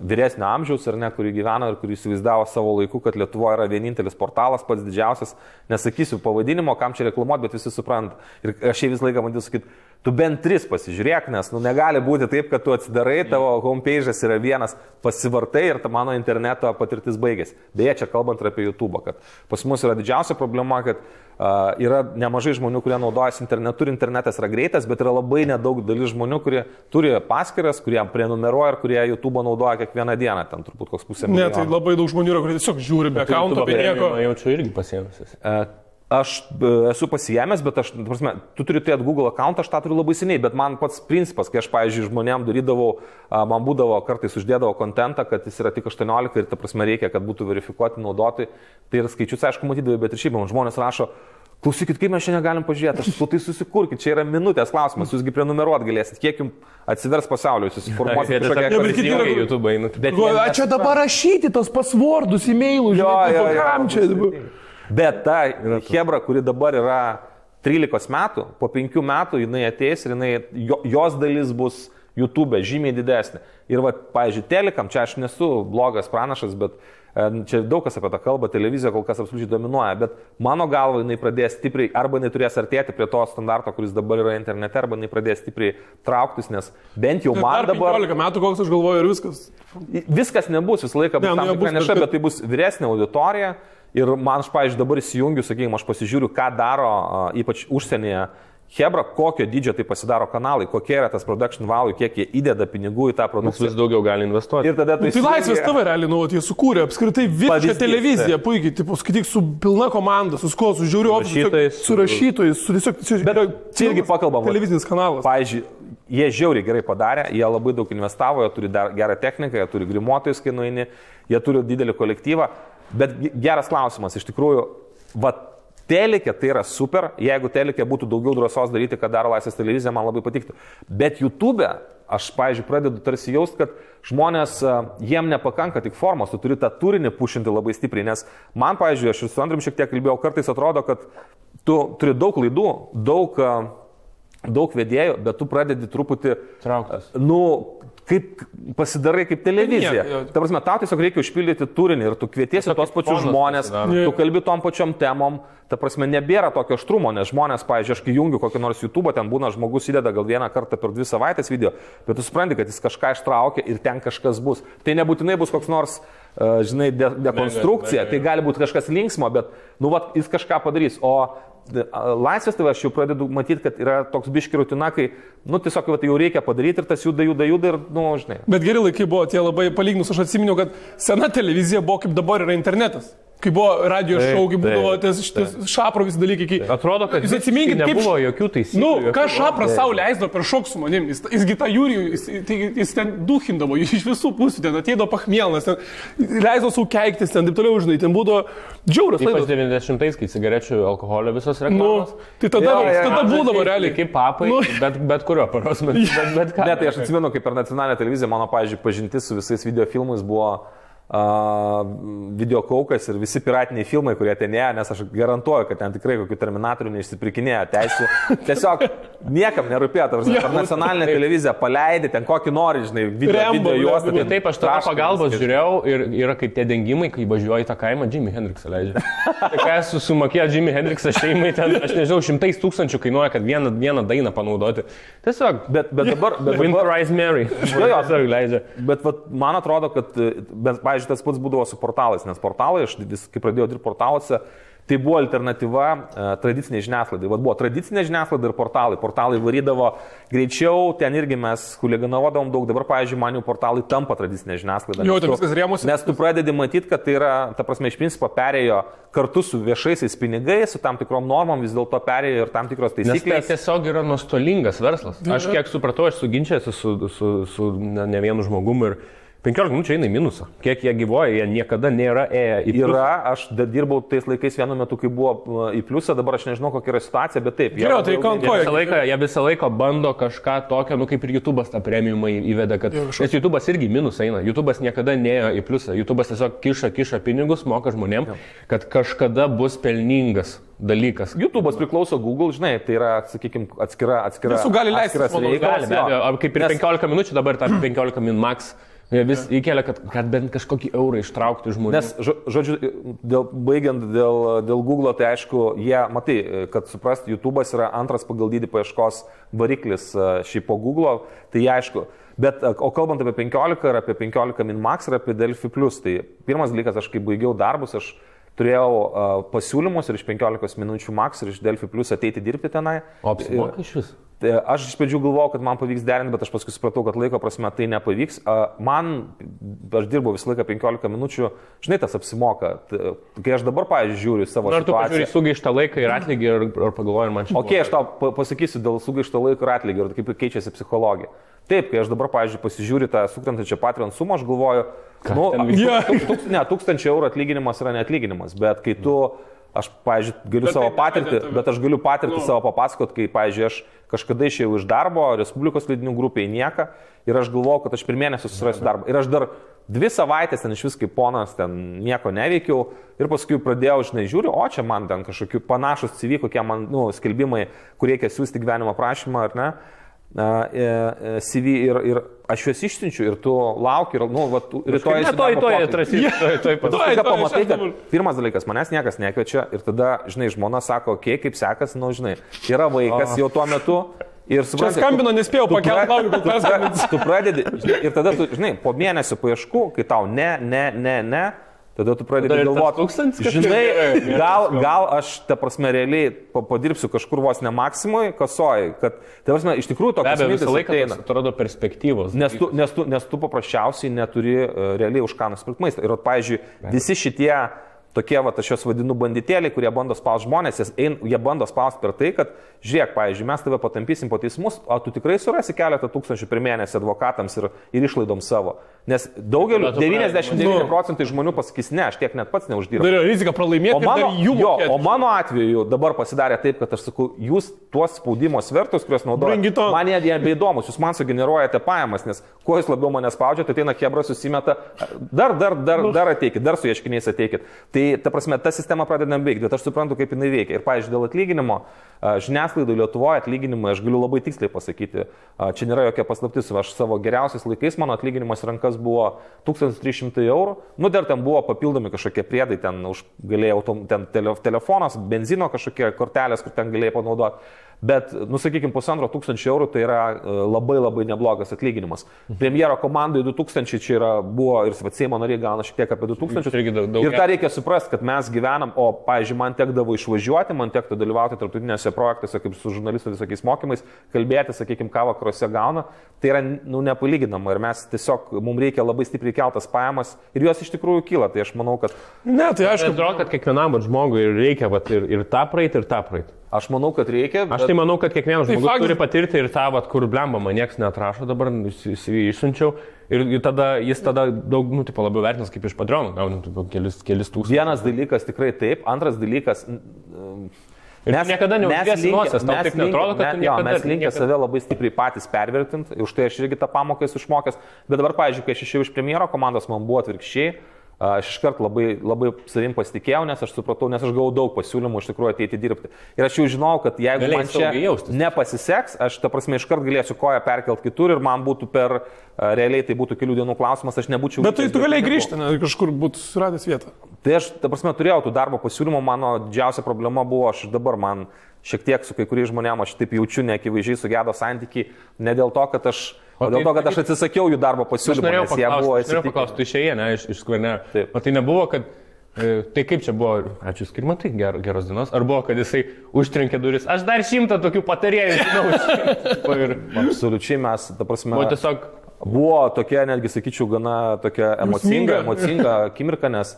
vyresnio amžiaus, ar ne, kuri gyveno ir kuri įsivaizdavo savo laiku, kad Lietuvoje yra vienintelis portalas, pats didžiausias, nesakysiu pavadinimo, kam čia reklamuoti, bet visi supranta. Ir aš jai visą laiką bandžiau sakyti, tu bent tris pasižiūrėk, nes nu, negali būti taip, kad tu atsidarai, tavo homepage'as yra vienas, pasivartai ir ta mano interneto patirtis baigėsi. Beje, čia kalbant apie YouTube, kad pas mus yra didžiausia problema, kad uh, yra nemažai žmonių, kurie naudojasi internetu ir internetas yra greitas, bet yra labai nedaug dalis žmonių, kurie turi paskiras, kurie prenumeruoja ir kurie YouTube naudoja kiekvieną dieną, ten turbūt koks pusė Ne, tai milijono. labai daug žmonių yra, kurie tiesiog žiūri be akaunto, be nieko. Jaučiu irgi pasiėmusis. E, Aš e, esu pasijėmęs, bet aš, prasme, tu turi turėti Google account, aš tą turiu labai seniai, bet man pats principas, kai aš, pavyzdžiui, žmonėm darydavau, man būdavo kartais uždėdavo kontentą, kad jis yra tik 18 ir, ta prasme, reikia, kad būtų verifikuoti naudoti. Tai ir skaičius, aišku, matydavai, bet ir šiaip man žmonės rašo, klausykit, kaip mes šiandien galim pažiūrėti, aš sakau, tai susikurkit, čia yra minutės klausimas, jūsgi prenumeruot galėsit, kiek jums atsivers pasaulio, jūs susiformuosite kažkokią tiesiog bet kiti yra- YouTube einu. Bet čia dabar rašyti tos pasvordus, e-mailus, Jo, jo, tipo, jo, kam čia? sudėtinga. Bet ta Hebra, kuri dabar yra 13 metų, po 5 metų jinai ateis ir jinai, jo, jos dalis bus YouTube žymiai didesnė. Ir va, pavyzdžiui, telikam, čia aš nesu blogas pranašas, bet e, čia daug kas apie tą kalbą, televizija kol kas absoliučiai dominuoja, bet mano galva jinai pradės stipriai, arba jinai turės artėti prie to standarto, kuris dabar yra internete, arba jinai pradės stipriai trauktis, nes bent jau man Dar dabar... 15 metų, koks aš galvoju, ir viskas. Viskas nebus, visą laiką bus Ne, nu, tam tikra neša, bet tai bus vyresnė auditorija. Ir man, aš, pavyzdžiui, dabar įsijungiu, sakykime, aš pasižiūriu, ką daro ypač užsienyje Hebra, kokio dydžio tai pasidaro kanalai, kokie yra tas production value, kiek jie įdeda pinigų į tą produkciją. vis daugiau gali investuoti. Ir tada tu Tai įsijungi- laisvės tavo realiai, nu, jie sukūrė apskritai Pavyzdys, televiziją, puikiai, tipo, skaityk su pilna komanda, su skuo, su žiūriu ofisu, rašytojais, su rašytojais, su tiesiog... tiesiog- Bet čia irgi pakalbam. Televizinis kanalas. Pavyzdžiui, jie žiauriai gerai padarė, jie labai daug investavo, jie turi gerą techniką, jie turi grimuotojus, kai nueini, jie turi didelį kolektyvą. Bet ge- geras klausimas, iš tikrųjų, va, telikė tai yra super, jeigu telikė būtų daugiau drąsos daryti, ką daro Laisvės televizija, man labai patiktų. Bet YouTube, aš, pavyzdžiui, pradedu tarsi jaust, kad žmonės, jiem nepakanka tik formos, tu turi tą turinį pušinti labai stipriai, nes man, pavyzdžiui, aš ir su Andriu šiek tiek kalbėjau, kartais atrodo, kad tu turi daug laidų, daug daug vedėjų, bet tu pradedi truputį, Trauktis. nu, kaip pasidarai kaip televizija. Ne. Ta prasme, tau tiesiog reikia užpildyti turinį ir tu kvietiesi Tiesiog tos pačius žmonės, pasidaro. tu kalbi tom pačiom temom, ta prasme, nebėra tokio aštrumo, nes žmonės, pavyzdžiui, aš kai jungiu kokį nors YouTube, ten būna žmogus įdeda gal vieną kartą per dvi savaitės video, bet tu supranti, kad jis kažką ištraukia ir ten kažkas bus. Tai nebūtinai bus koks nors, uh, žinai, de dekonstrukcija, mega, tai gali būti kažkas linksmo, bet, nu, vat, jis kažką padarys. O e, laisvės tai aš jau pradedu matyti, kad yra toks biški rutina, kai, nu, tiesiog vat, jau reikia padaryti ir tas juda, juda, juda ir, nu, žinai. Bet geri laikai buvo tie labai palyginus, aš atsiminiau, kad sena televizija buvo kaip dabar yra internetas. Kai buvo radio Taip, šau, kai būdavo taip, tas šapro visi dalykai. Kai... Atrodo, kad Jūs atsiminkit, kaip... nebuvo jokių taisyklių. Nu, jokių- ką šapra savo leisdo per šok su manim, jis, jisgi tą jūrijų, jis, tai, jis ten duhindavo, jis iš visų pusių ten ateidavo pachmėlnas, leisdo savo keiktis, ten taip toliau, žinai, ten būdavo džiauras laidos. 90-ais, kai cigarečių, alkoholio visos Nu, reklamos. tai tada, Jo, jo, jo. tada būdavo realiai. Kaip papai, Nu. bet, bet kurio paros metu. Bet, bet ką. Ne, tai aš atsimenu, kaip per nacionalinę televiziją mano, pavyzdžiui, pažintis su visais videofilmais buvo uh, videokaukas ir visi piratiniai filmai, kurie ten ėjo, nes aš garantuoju, kad ten tikrai kokių terminatorių neišsipirkinėjo teisų. Tiesiog niekam nerūpėjo, ta prasme, per nacionalinę televiziją paleidai ten kokį nori, žinai, video, Rembo, video juostą. Ten Taip, aš traška pagalbos žiūrėjau ir yra kaip tie dengimai, kai važiuoji tą kaimą, Jimmy Hendriksą leidžia. Tai ką esu sumokėjęs Jimmy Hendriksą šeimai, ten, aš nežinau, šimtais tūkstančių kainuoja, kad vieną, vieną dainą panaudoti. Tiesiog, Bet, bet dabar, bet Wind dabar, Rise Mary. Jo, jo. Leidžia. Bet vat, man atrodo, kad, bet, pavyzdžiui, tas pats būdavo su portalais, nes portalai, aš vis, kai pradėjau dirbti portaluose, tai buvo alternatyva uh, tradiciniai žiniasklaidai. Vat buvo tradicinė žiniasklaida ir portalai. Portalai varydavo greičiau, ten irgi mes huliganavodavom daug, dabar, pavyzdžiui, man jau portalai tampa tradicinė žiniasklaida. Jo, tu- viskas rėmusi. Nes tu pradedi matyti, kad tai yra, ta prasme, iš principo perėjo kartu su viešaisiais pinigais, su tam tikrom normom, vis dėlto perėjo ir tam tikros Nes tai taisyklės. tiesiog yra nuostolingas verslas. Aš kiek supratau, aš suginčiausi su, su, su ne, ne vienu žmogumu ir 15 minučių eina į minusą. Kiek jie gyvoja, jie niekada nėra ėję į pliusą. Yra, aš dirbau tais laikais vienu metu, kai buvo uh, į pliusą, dabar aš nežinau, kokia yra situacija, bet taip. Gerai, tai ką- Jie visą, laiką, jie visą laiką bando kažką tokio, nu kaip ir YouTube'as tą premiumą įveda, kad... Jo, Nes YouTube'as irgi minusą eina. YouTube'as niekada nėjo į pliusą. YouTube'as tiesiog kiša, kiša pinigus, moka žmonėm, kad kažkada bus pelningas dalykas. YouTube'as priklauso Google, žinai, tai yra, sakykime, atskira, atskira. Visų gali leistis, atskiras reikalas, jo. kaip ir Nes- 15 minučių dabar tą 15 min max jie vis įkelia, kad, kad bent kažkokį eurą ištraukti iš žmonių. Nes, žo- žodžiu, dėl, baigiant dėl, dėl Google, tai aišku, jie, matai, kad suprast, YouTube'as yra antras pagal dydį paieškos variklis e, šiaip po Google, tai aišku. Bet, e, o kalbant apie 15 ir apie 15 min max ir apie Delphi Plus, tai pirmas dalykas, aš kai baigiau darbus, aš turėjau uh, pasiūlymus ir iš 15 minučių max ir iš Delphi Plus ateiti dirbti tenai. O apsimoka iš vis? Tai Aš iš pradžių galvojau, kad man pavyks derinti, bet aš paskui supratau, kad laiko prasme tai nepavyks. Man, aš dirbau visą laiką 15 minučių, žinai, tas apsimoka. Kai aš dabar, pavyzdžiui, žiūriu savo Nu, Ar tu situaciją. sugaištą laiką ir atlygį ir, ir pagalvojai, man čia... Ok, aš tau pa- pasakysiu dėl sugaišto laiko ir atlygio ir kaip keičiasi psichologija. Taip, kai aš dabar, pavyzdžiui, pasižiūriu tą sukrentančią Patreon sumą, aš galvoju, nu, ten tūk- tūk- tūk- ne, tūkstančio eurų atlyginimas yra neatlyginimas, bet kai tu, aš, pavyzdžiui, galiu Bet savo taip, patirtį, bet- bet aš galiu patirtį Nu. savo papasakot, kai, pavyzdžiui, aš kažkada išėjau iš darbo, Respublikos leidinių grupėje nieka ir aš galvojau, kad aš per mėnesį susirasiu darbą. Ir aš dar dvi savaitės ten iš vis kaip ponas ten nieko neveikiau ir paskui pradėjau, žinai, žiūriu, o čia man ten kažkokių panašus CV, kokie man, nu, skelbimai, kur reikia siūsti gyvenimo prašymą ar ne. E, e, CV ir, ir aš juos išsiunčiu ir tu lauki ir, nu, va, tu- rytoj... Ne, eisi toj, darbo toj, pokalbį. atrasi, toj, toj, Bet tu Tuoj, staiga tuoj, pamatai, kad pirmas dalykas, manęs niekas nekviečia ir tada, žinai, žmona sako, okei, okay, kaip sekas, nu, žinai, yra vaikas jau tuo metu. Ir Čia supranti, skambino, tu- nespėjau pakelti, laukiu, kol perskambins. Tu pradedi, žinai, ir tada tu, žinai, po mėnesio paieškų, kai tau ne, ne, ne, ne, tada tu pradedi galvoti, žinai, gal, gal aš, ta prasme, realiai pa- padirbsiu kažkur vos ne maksimui, kasoj, kad, ta prasme, iš tikrųjų abejo, mintis laiką tas atrodo perspektyvos. Nes tu, nes, tu, nes tu paprasčiausiai neturi uh, realiai už ką nusipirkti maistą. Ir, pavyzdžiui, visi šitie tokie, va, aš juos vadinu banditėliai, kurie bando spausti žmonės, ein, jie bando spausti per tai, kad, žiūrėk, pavyzdžiui, mes tave patampysim po teismus, o tu tikrai surasi keletą tūkstančių per mėnesį advokatams ir, ir išlaidom savo. Nes daugeliu, Bet tu 99 Nu. procentai žmonių pasakys, ne, aš tiek net pats neuždirbu. Yra rizika pralaimėti, O mano, ir jų jo, o mano atveju dabar pasidarė taip, kad aš sakau, jūs tuos spaudimo svertus, kuriuos naudojate, man jie jie beįdomus, jūs man sugeneruojate pajamas, nes kuo jūs labiau mane spaudžiate, ateina Hebra susimeta, dar, dar, dar, dar ateikit, dar su ieškiniais ateikit. Tai ta prasme, ta sistema pradeda veikti, bet aš suprantu, kaip jinai veikia. Ir, pavyzdžiui, dėl atlyginimo, a, žiniasklaidai Lietuvoje atlyginimai, aš galiu labai tiksliai pasakyti, čia nėra jokia paslaptis, aš savo geriausiais laikais mano atlyginimas rankas buvo 1300 eurų, nu dar ten buvo papildomi kažkokie priedai, ten už, galėjau, ten tele, telefonas, benzino kažkokie kortelės, kur ten galėjai panaudoti. Bet, nusakykime, pusantro tūkstančio eurų tai yra e, labai labai neblogas atlyginimas. Premjero komandai 2000 čia yra, buvo ir Seimo nariai gauna šiek tiek apie 2000. Čia irgi daug- ir tą reikia suprasti, kad mes gyvenam, o, pavyzdžiui, man tekdavo išvažiuoti, man tektų dalyvauti tarptautinėse projektuose, kaip su žurnalistų visokiais mokymais, kalbėti, sakykime, ką vakaruose gauna. Tai yra, nu, nepalyginama ir mes tiesiog, mums reikia labai stipriai keltas pajamas ir jos iš tikrųjų kyla. Tai aš manau, kad Ne, tai Aš aišku, atrodo, kad kiekvienam žmogui reikia vat, ir, ir tą praeiti, ir tą praeiti. Aš manau, kad reikia. Aš tai manau, kad kiekvienas Tai žmogus faktas- turi patirti ir tą, vat, kur blemba, man niekas neatrašo dabar, išsiunčiau. Ir, tada jis tada daug, nu, tipo, labiau vertinas kaip iš padronų, gauni tipo, kelis, kelis tūkstančius. Vienas dalykas tikrai taip, antras dalykas. Ir tu niekada neuždėsi linkę- nosies, tau mes taip neatrodo, kad linkę- tu ne- jo, mes linkę niekada- save labai stipriai patys pervertinti, už tai aš irgi tą pamoką esu išmokęs, bet dabar, pavyzdžiui, kai aš išėjau iš premjero komandos, man buvo atvirkščiai, aš iškart labai, labai savim pasitikėjau, nes aš supratau, nes aš gavau daug pasiūlymų iš tikrųjų ateiti dirbti. Ir aš jau žinojau, kad jeigu Galėjai man čia nepasiseks, aš ta prasme iškart galėsiu koją perkelti kitur ir man būtų per, realiai tai būtų kelių dienų klausimas, aš nebūčiau... bet tai tu galėjai grįžti, ne, kažkur būtų suradęs vietą. Tai aš, ta prasme, turėjau tų darbo pasiūlymų, mano didžiausia problema buvo, aš ir dabar man šiek tiek su kai kuriais žmonėmis, aš taip jaučiu, neakivaizdžiai sugėdo santykiai, ne dėl to, kad aš, o dėl tai- to, kad aš atsisakiau jų darbo pasiūlymų, nes jie buvo paklausti, aš norėjau įsitikinę. paklausti, tu išėjai, ne, iš, iš skverne. O tai nebuvo, kad... e, Tai kaip čia buvo, ačiū skirmatai, ger, geros dienos, ar buvo, kad jisai užtrenkė duris, aš dar šimtą tokių patarėjų žinau. ir Absoliučiai mes, ta prasme, buvo tiesiog, buvo tokia, netgi sakyčiau, gana tokia emocinga, emocinga akimirka, nes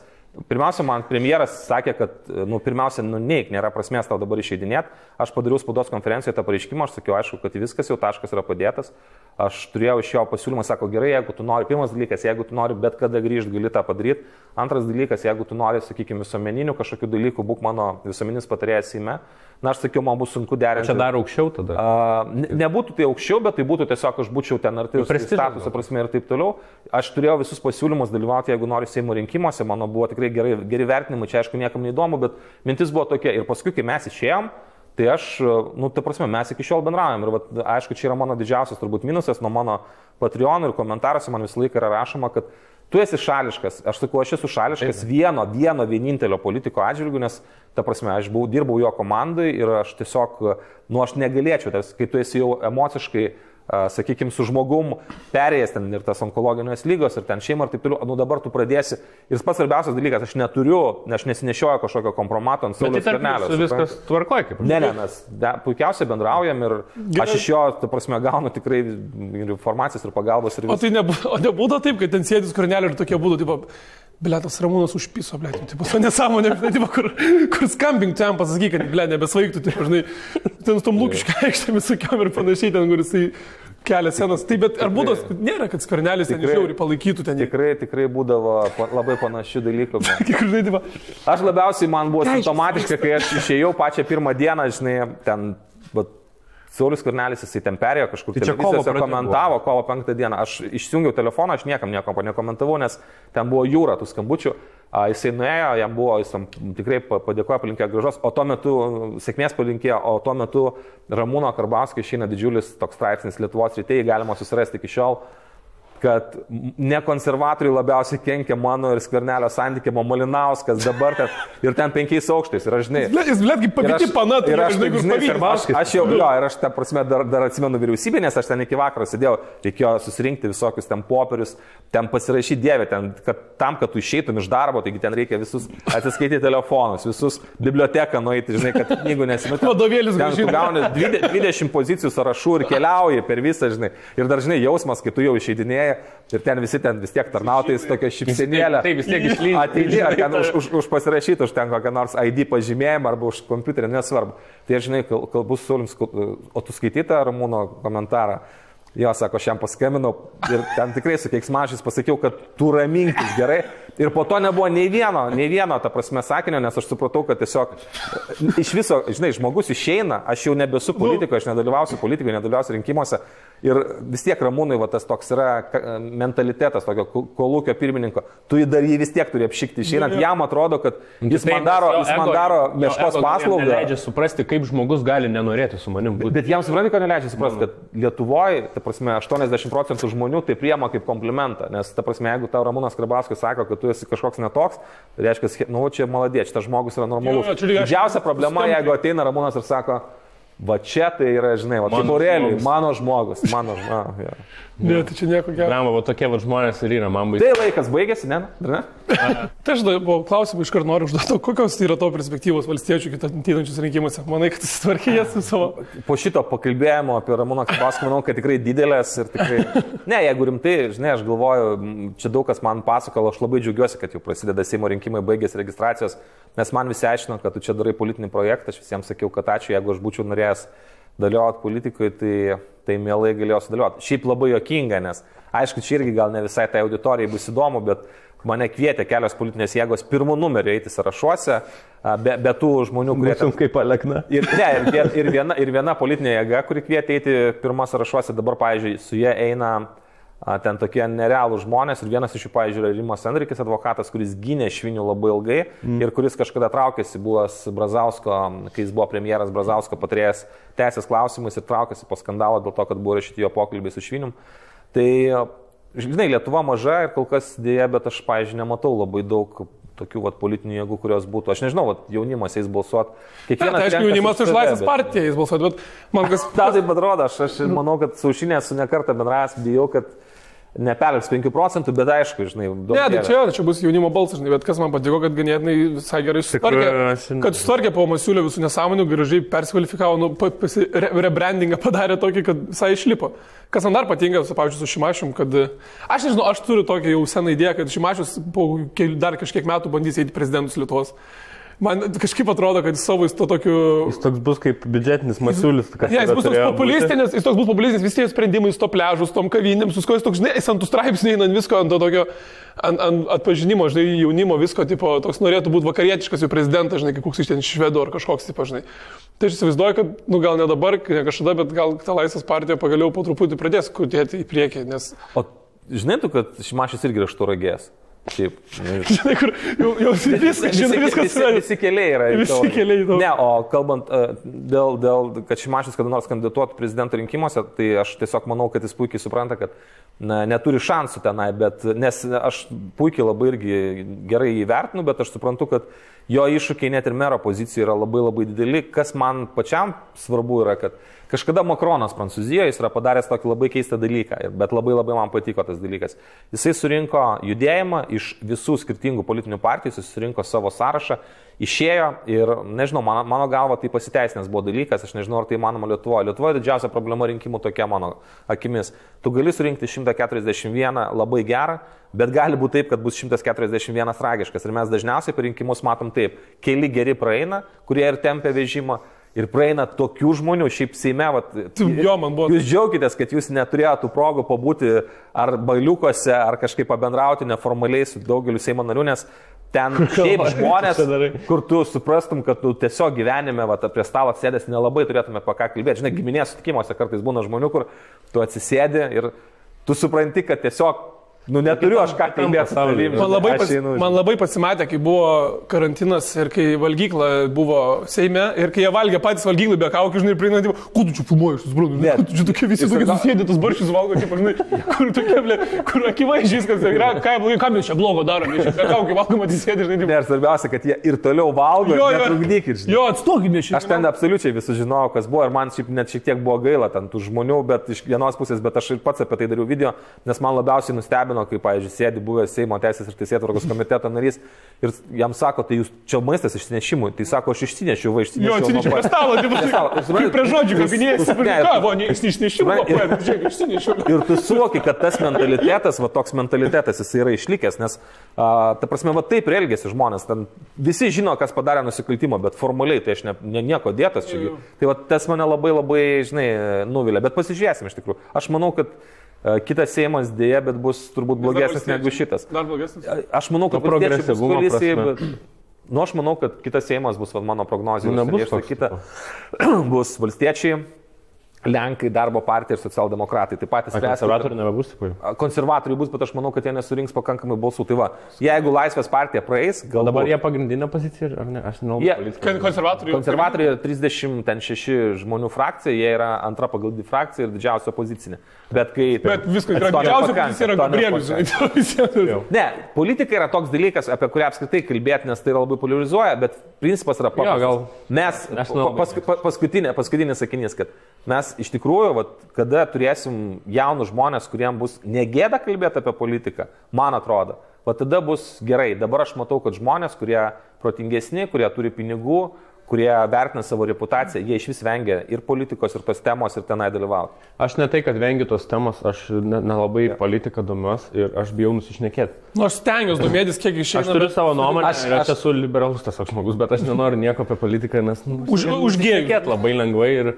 pirmiausia, man premjeras sakė, kad, nu, pirmiausia, nu, neik, nėra prasmės tau dabar išeidinėti. Aš padariau spaudos konferencijoje tą pareiškimą, aš sakiau, aišku, kad viskas jau taškas yra padėtas. Aš turėjau iš jo pasiūlymą, sako, gerai, jeigu tu nori, pirmas dalykas, jeigu tu nori bet kada grįžti, gali tą padaryti. Antras dalykas, jeigu tu nori, sakykime, visuomeninių kažkokių dalykų, būk mano visuomeninis patarėjas įme. Na, aš sakiau, man bus sunku derinti. Čia dar aukščiau tada. Uh, ne, nebūtų tai aukščiau, bet tai būtų tiesiog aš būčiau ten arti prestižas statuso prasme ir taip toliau. Aš turėjau visus pasiūlymus dalyvauti, jeigu noriu Seimo rinkimuose, mano buvo tikrai gerai, geri vertinimai, čia aišku niekam neįdomu, bet mintis buvo tokia. Ir paskui, kai mes išėjom, Tai aš, nu, ta prasme, mes iki šiol bendraujam ir, vat, aišku, čia yra mano didžiausias turbūt minusas nuo mano Patreon ir komentaruose man visą laiką yra rašoma, kad tu esi šališkas. Aš sakau, aš esu šališkas vieno, vieno vienintelio politiko atžvilgiu, nes, ta prasme, aš buvau, dirbau jo komandai ir aš tiesiog, nu, aš negalėčiau, tas, kai tu esi jau emociškai sakykime, su žmogum perėjęs ten ir tas onkologinės lygos, ir ten šeima, ir taip toliau, nu dabar tu pradėsi. Ir pats svarbiausias dalykas, aš neturiu, aš nesinešioju kažkokio kompromato ant savo skvernelio. Viskas tvarkoja, kaip. Ne, ne, mes de, puikiausiai bendraujam ir Gerai. aš iš jo, ta prasme, gaunu tikrai ir informacijas ir pagalbos. Ir vis... o tai nebūtų, o nebūtų taip, kad ten sėdis skvernelio ir tokie būtų, tipo, Biletas Ramūnas užpiso, blėt, nu, tipo, nesąmonė, tipo, kur, kur skambink ten, pasakyk, kad, blėt, nebesvaigtų, tai žinai, ten tom lūkiškai aikštėmis visokiam ir panašiai, ten, kur jisai kelia senas. Tai bet ar būdas, nėra, kad skvernelis ten žiauriai palaikytų ten. Tikrai, tikrai būdavo labai panašių dalykų. aš labiausiai man buvo simptomatiška, kai aš išėjau pačią pirmą dieną, žinai, ten, bet Saulis Kornelis jisai ten perėjo kažkur, tai čia kovo komentavo, kovo penktą dieną. Aš išjungiau telefoną, aš niekam nieko nekomentavau, nes ten buvo jūra tų skambučių. Jisai nuėjo, jam buvo, jis tikrai padėkojo, palinkėjo gražos, o tuo metu sėkmės palinkėjo, o tuo metu Ramūno Karbauskio išeina didžiulis toks straipsnis Lietuvos rytėjai, galima susirasti iki šiol kad ne konservatoriai labiausiai kenkia mano ir skvernelio santykimo Malinauskas dabar ten ir ten penkiais aukštais. Ir aš žinai. Jis, blėtgi, pavyti panat, ir aš, žinai, žinai aš, aš jau, jo, ir aš tą prasme dar, dar atsimenu vyriausybę, nes aš ten iki vakaro sėdėjau, reikėjo susirinkti visokius ten popierius, ten pasirašyti dievę, ten, kad tam, kad tu išeitum iš darbo, taigi ten reikia visus atsiskaityti telefonus, visus biblioteką nueiti, žinai, kad knygų nesimeti. Vadovėlis. Tu gauni 20 pozicijų sąrašų ir keliauji per visą, žinai. Ir dažnai jausmas, kai tu jau išeidinėjai ir ten visi ten vis tiek tarnautais tokia šipsenėlė. Tai vis tiek išlyja. Ateidė, ar ten už, už, už pasirašyti, už ten kokią nors ID pažymėjimą arba už kompiuterį, nesvarbu. Tai aš žinai, kalbu su Saulims, o tu skaitytą Ramūno komentarą. Jo, sako, aš jam paskambinau ir ten tikrai su keiksmažys pasakiau, kad tu raminkis gerai. Ir po to nebuvo nei vieno, nei vieno, ta prasme, sakinio, nes aš supratau, kad tiesiog iš viso, žinai, žmogus išeina, aš jau nebesu politikoje, aš nedalyvausiu politikoje, nedalyvausiu rinkimuose. Ir vis tiek Ramūnai, va, tas toks yra mentalitetas tokio kolūkio pirmininko. Tu jį dar jį vis tiek turi apšikti išeinant. Jam atrodo, kad jis man daro, jis man daro meškos paslaugą. Neleidžia suprasti, kaip žmogus gali nenorėti su manim būti. Bet jam supranti, kad neleidžia suprasti, kad Lietuvoje, ta prasme, 80 procentų žmonių tai priema kaip komplimentą. Nes, ta prasme, jeigu tau Ramūnas Krabauskas sako, kad tu esi kažkoks netoks, tai reiškia, nu, čia maladė, šitas žmogus yra normalus. Didžiausia problema, jeigu ateina Ramūnas ir sako, Va čia tai yra, žinai, va, kaip Aurelijai, mano žmogus, mano žmogus. Ja. Ne, tai čia nieko gero. Ne, va tokie va žmonės ir yra, man baigėsi. Tai laikas baigėsi, ne? ne? tai aš buvo klausimą iš karto noriu užduoti, kokios tai yra to perspektyvos valstiečių kitą rinkimuose. Manai, kad susitvarkė jas su savo. Po šito pakalbėjimo apie Ramūną Kabaską, manau, kad tikrai didelės ir tikrai... Ne, jeigu rimtai, žinai, aš galvoju, čia daug kas man pasako, aš labai džiaugiuosi, kad jau prasideda Seimo rinkimai, baigėsi registracijos, nes man visi aiškino, kad tu čia darai politinį projektą, aš visiems sakiau, kad ačiū, jeigu aš būčiau norėjęs norėjęs dalyvauti politikoje, tai, tai mielai galėjau sudalyvauti. Šiaip labai jokinga, nes aišku, čia irgi gal ne visai tai auditorijai bus įdomu, bet mane kvietė kelios politinės jėgos pirmų numerių eiti sąrašuose, be, be tų žmonių, kurie... Ten, kaip alekna. Ir, ne, ir, ir, viena, ir viena politinė jėga, kuri kvietė eiti pirmą sąrašuose, dabar, pavyzdžiui, su jie eina ten tokie nerealų žmonės ir vienas iš jų, pavyzdžiui, yra Rimas Enrikis, advokatas, kuris gynė švinių labai ilgai mm. ir kuris kažkada traukėsi, buvęs Brazausko, kai jis buvo premjeras Brazausko patrėjas teisės klausimais ir traukėsi po skandalo dėl to, kad buvo rašyti jo pokalbiai su švinim. Tai, žinai, Lietuva maža ir kol kas dėja, bet aš, pavyzdžiui, nematau labai daug tokių vat, politinių jėgų, kurios būtų. Aš nežinau, vat, jaunimas eis balsuoti. Kiekvienas. Tai aišku, jaunimas už Laisvės partiją eis balsuoti, bet man kas... Ta taip atrodo, aš, aš manau, kad su nekarta bendravęs bijau, kad neperlips 5 procentų, bet aišku, žinai, daug. Ne, tai čia, čia bus jaunimo balsas, žinai, bet kas man patiko, kad ganėtinai visai gerai sutvarkė. Kad sutvarkė po masiulio visų nesąmonių, gražiai persikvalifikavo, nu, rebrandingą padarė tokį, kad visai išlipo. Kas man dar patinka, su, pavyzdžiui, su Šimašium, kad aš nežinau, aš turiu tokią jau seną idėją, kad Šimašius po dar kažkiek metų bandys eiti prezidentus Lietuvos. Man kažkaip atrodo, kad jis savo jis to tokiu... Jis toks bus kaip biudžetinis masiulis. Ne, jis bus toks populistinis, jis toks bus populistinis, visi tie sprendimai su to pležu, su tom kavinėm, su ko jis toks, žinai, jis ant tų straipsnių eina ant visko, ant to tokio, ant, ant atpažinimo, žinai, jaunimo, visko, tipo, toks norėtų būti vakarietiškas jų prezidentas, žinai, koks iš ten švedų ar kažkoks, tipo, žinai. Tai aš įsivaizduoju, kad, nu gal ne dabar, ne kažkada, bet gal ta laisvės partija pagaliau po truputį pradės kutėti į priekį, nes... O žinai tu, kad Šimašis irgi yra šturagės? Šiaip. Žinai, kur jau, jau vis, žinai, viskas visi, visi keliai yra. Visi keliai daug. Ne, o kalbant uh, dėl, dėl, kad Šimašis kada nors kandidatuotų prezidento rinkimuose, tai aš tiesiog manau, kad jis puikiai supranta, kad na, neturi šansų tenai, bet nes aš puikiai labai irgi gerai įvertinu, bet aš suprantu, kad jo iššūkiai net ir mero pozicija yra labai labai dideli. Kas man pačiam svarbu yra, kad Kažkada Makronas Prancūzijoje jis yra padaręs tokį labai keistą dalyką, bet labai labai man patiko tas dalykas. Jisai surinko judėjimą iš visų skirtingų politinių partijų, jis surinko savo sąrašą, išėjo ir, nežinau, mano, mano galva tai pasiteisinęs buvo dalykas, aš nežinau, ar tai manoma Lietuvoje. Lietuvoje didžiausia problema rinkimų tokia mano akimis. Tu gali surinkti 141 labai gerą, bet gali būti taip, kad bus 141 tragiškas. Ir mes dažniausiai per rinkimus matom taip, keli geri praeina, kurie ir tempia vežimą Ir praeina tokių žmonių, šiaip Seime, vat, jo, buvo. jūs džiaugitės, kad jūs neturėjote progų pabūti ar baliukose, ar kažkaip pabendrauti neformaliai su daugeliu Seimo narių, nes ten šiaip žmonės, kur tu suprastum, kad tu tiesiog gyvenime, vat, prie stalo sėdės, nelabai turėtume apie ką kalbėti. Žinai, giminės sutikimuose kartais būna žmonių, kur tu atsisėdi ir tu supranti, kad tiesiog, nu neturiu aš ką kalbėti su tavimi. Man labai, pas, man labai pasimatė, kai buvo karantinas ir kai valgykla buvo Seime ir kai jie valgė patys valgyklai be kaukių, žinai, prieina, tipo, kuo tu čia filmuoji, Ne. žinai, tu čia tokie visi tokie susėdė, tas barščius valgo, kaip, žinai, kur tokie, ble, kur akivaizdžiai viskas yra, ką, blogai, ką mes čia blogo darome, čia be kaukių valgom atsisėdė, žinai, Ne, ir svarbiausia, kad jie ir toliau valgo, jo, netrukdykit. žinai. jo, atstokime šitą. Aš ten absoliučiai visus žinojau, kas buvo ir man šiaip net šiek tiek buvo gaila ten tų žmonių, bet iš vienos pusės, bet aš ir pats apie tai dariau video, nes man labiausiai nustebino, kai, pavyzdžiui, sėdi buvęs Seimo teisės ir teisėtvarkos komiteto narys ir jam sako, tai jūs čia maistas išsinešimui, tai sako, aš išsinešiu, va Jo, išsinešiu. atsinešiu prie stalo. Ir supranti, kaip prie žodžių kabinėjasi, Ne, ką, ne, supranti, buvo, žiūrėk, išsinešiau. Ir tu suvoki, kad tas mentalitetas, va toks mentalitetas, jis yra išlikęs, nes, a, ta prasme, va taip elgesi žmonės. Ten visi žino, kas padarė nusikaltimą, bet formaliai tai aš ne, ne, nieko dėtas čia. Tai va tas mane labai labai, žinai, nuvilia. Bet pasižiūrėsim iš tikrųjų. Aš manau, kad kitas Seimas dėja, bet bus turbūt blogesnis negu šitas. Dar blogesnis. Aš manau, kad progresyvumo bet- Nu, aš manau, kad kitas Seimas bus, mano prognozija, Nu, nebus kita, bus valstiečiai, Lenkai, darbo partija ir socialdemokratai. Tai patys spręs, Konservatorių nebebus, jau. konservatorių bus, bet aš manau, kad jie nesurinks pakankamai balsų. Tai va, jeigu Laisvės partija praeis, gal Dabar jie pagrindinė pozicija, ar ne? Aš nežinau. Jie- Kon- Konservatoriai. Konservatoriai yra 36 žmonių frakcija, jie yra antra pagal dydį frakcija ir didžiausia opozicinė. Bet kai... Bet viskas yra didžiausia, jis yra Gabrielius. Ne, politika yra toks dalykas, apie kurį apskritai kalbėti, nes tai labai polarizuoja, bet principas yra paprastas. gal- Mes, Aš pa- nelabai pask, pa- paskutinė, paskutinis sakinys, kad mes iš tikrųjų, vat, kada turėsim jaunus žmonės, kuriems bus negėda kalbėti apie politiką, man atrodo, va tada bus gerai. Dabar aš matau, kad žmonės, kurie protingesni, kurie turi pinigų, kurie vertina savo reputaciją, jie iš vis vengia ir politikos, ir tos temos, ir tenai dalyvauti. Aš ne tai, kad vengiu tos temos, aš ne- nelabai ne politiką domiuosi ir aš bijau nusišnekėti. Nu, aš stengiuosi domėtis, kiek Aš išeina. turiu bet- savo nuomonę, Aš- aš, aš aš- esu liberalus tas žmogus, bet aš nenoriu nieko apie politiką, nes nu, Už- užgėriu. Nusišnekėt labai lengvai ir...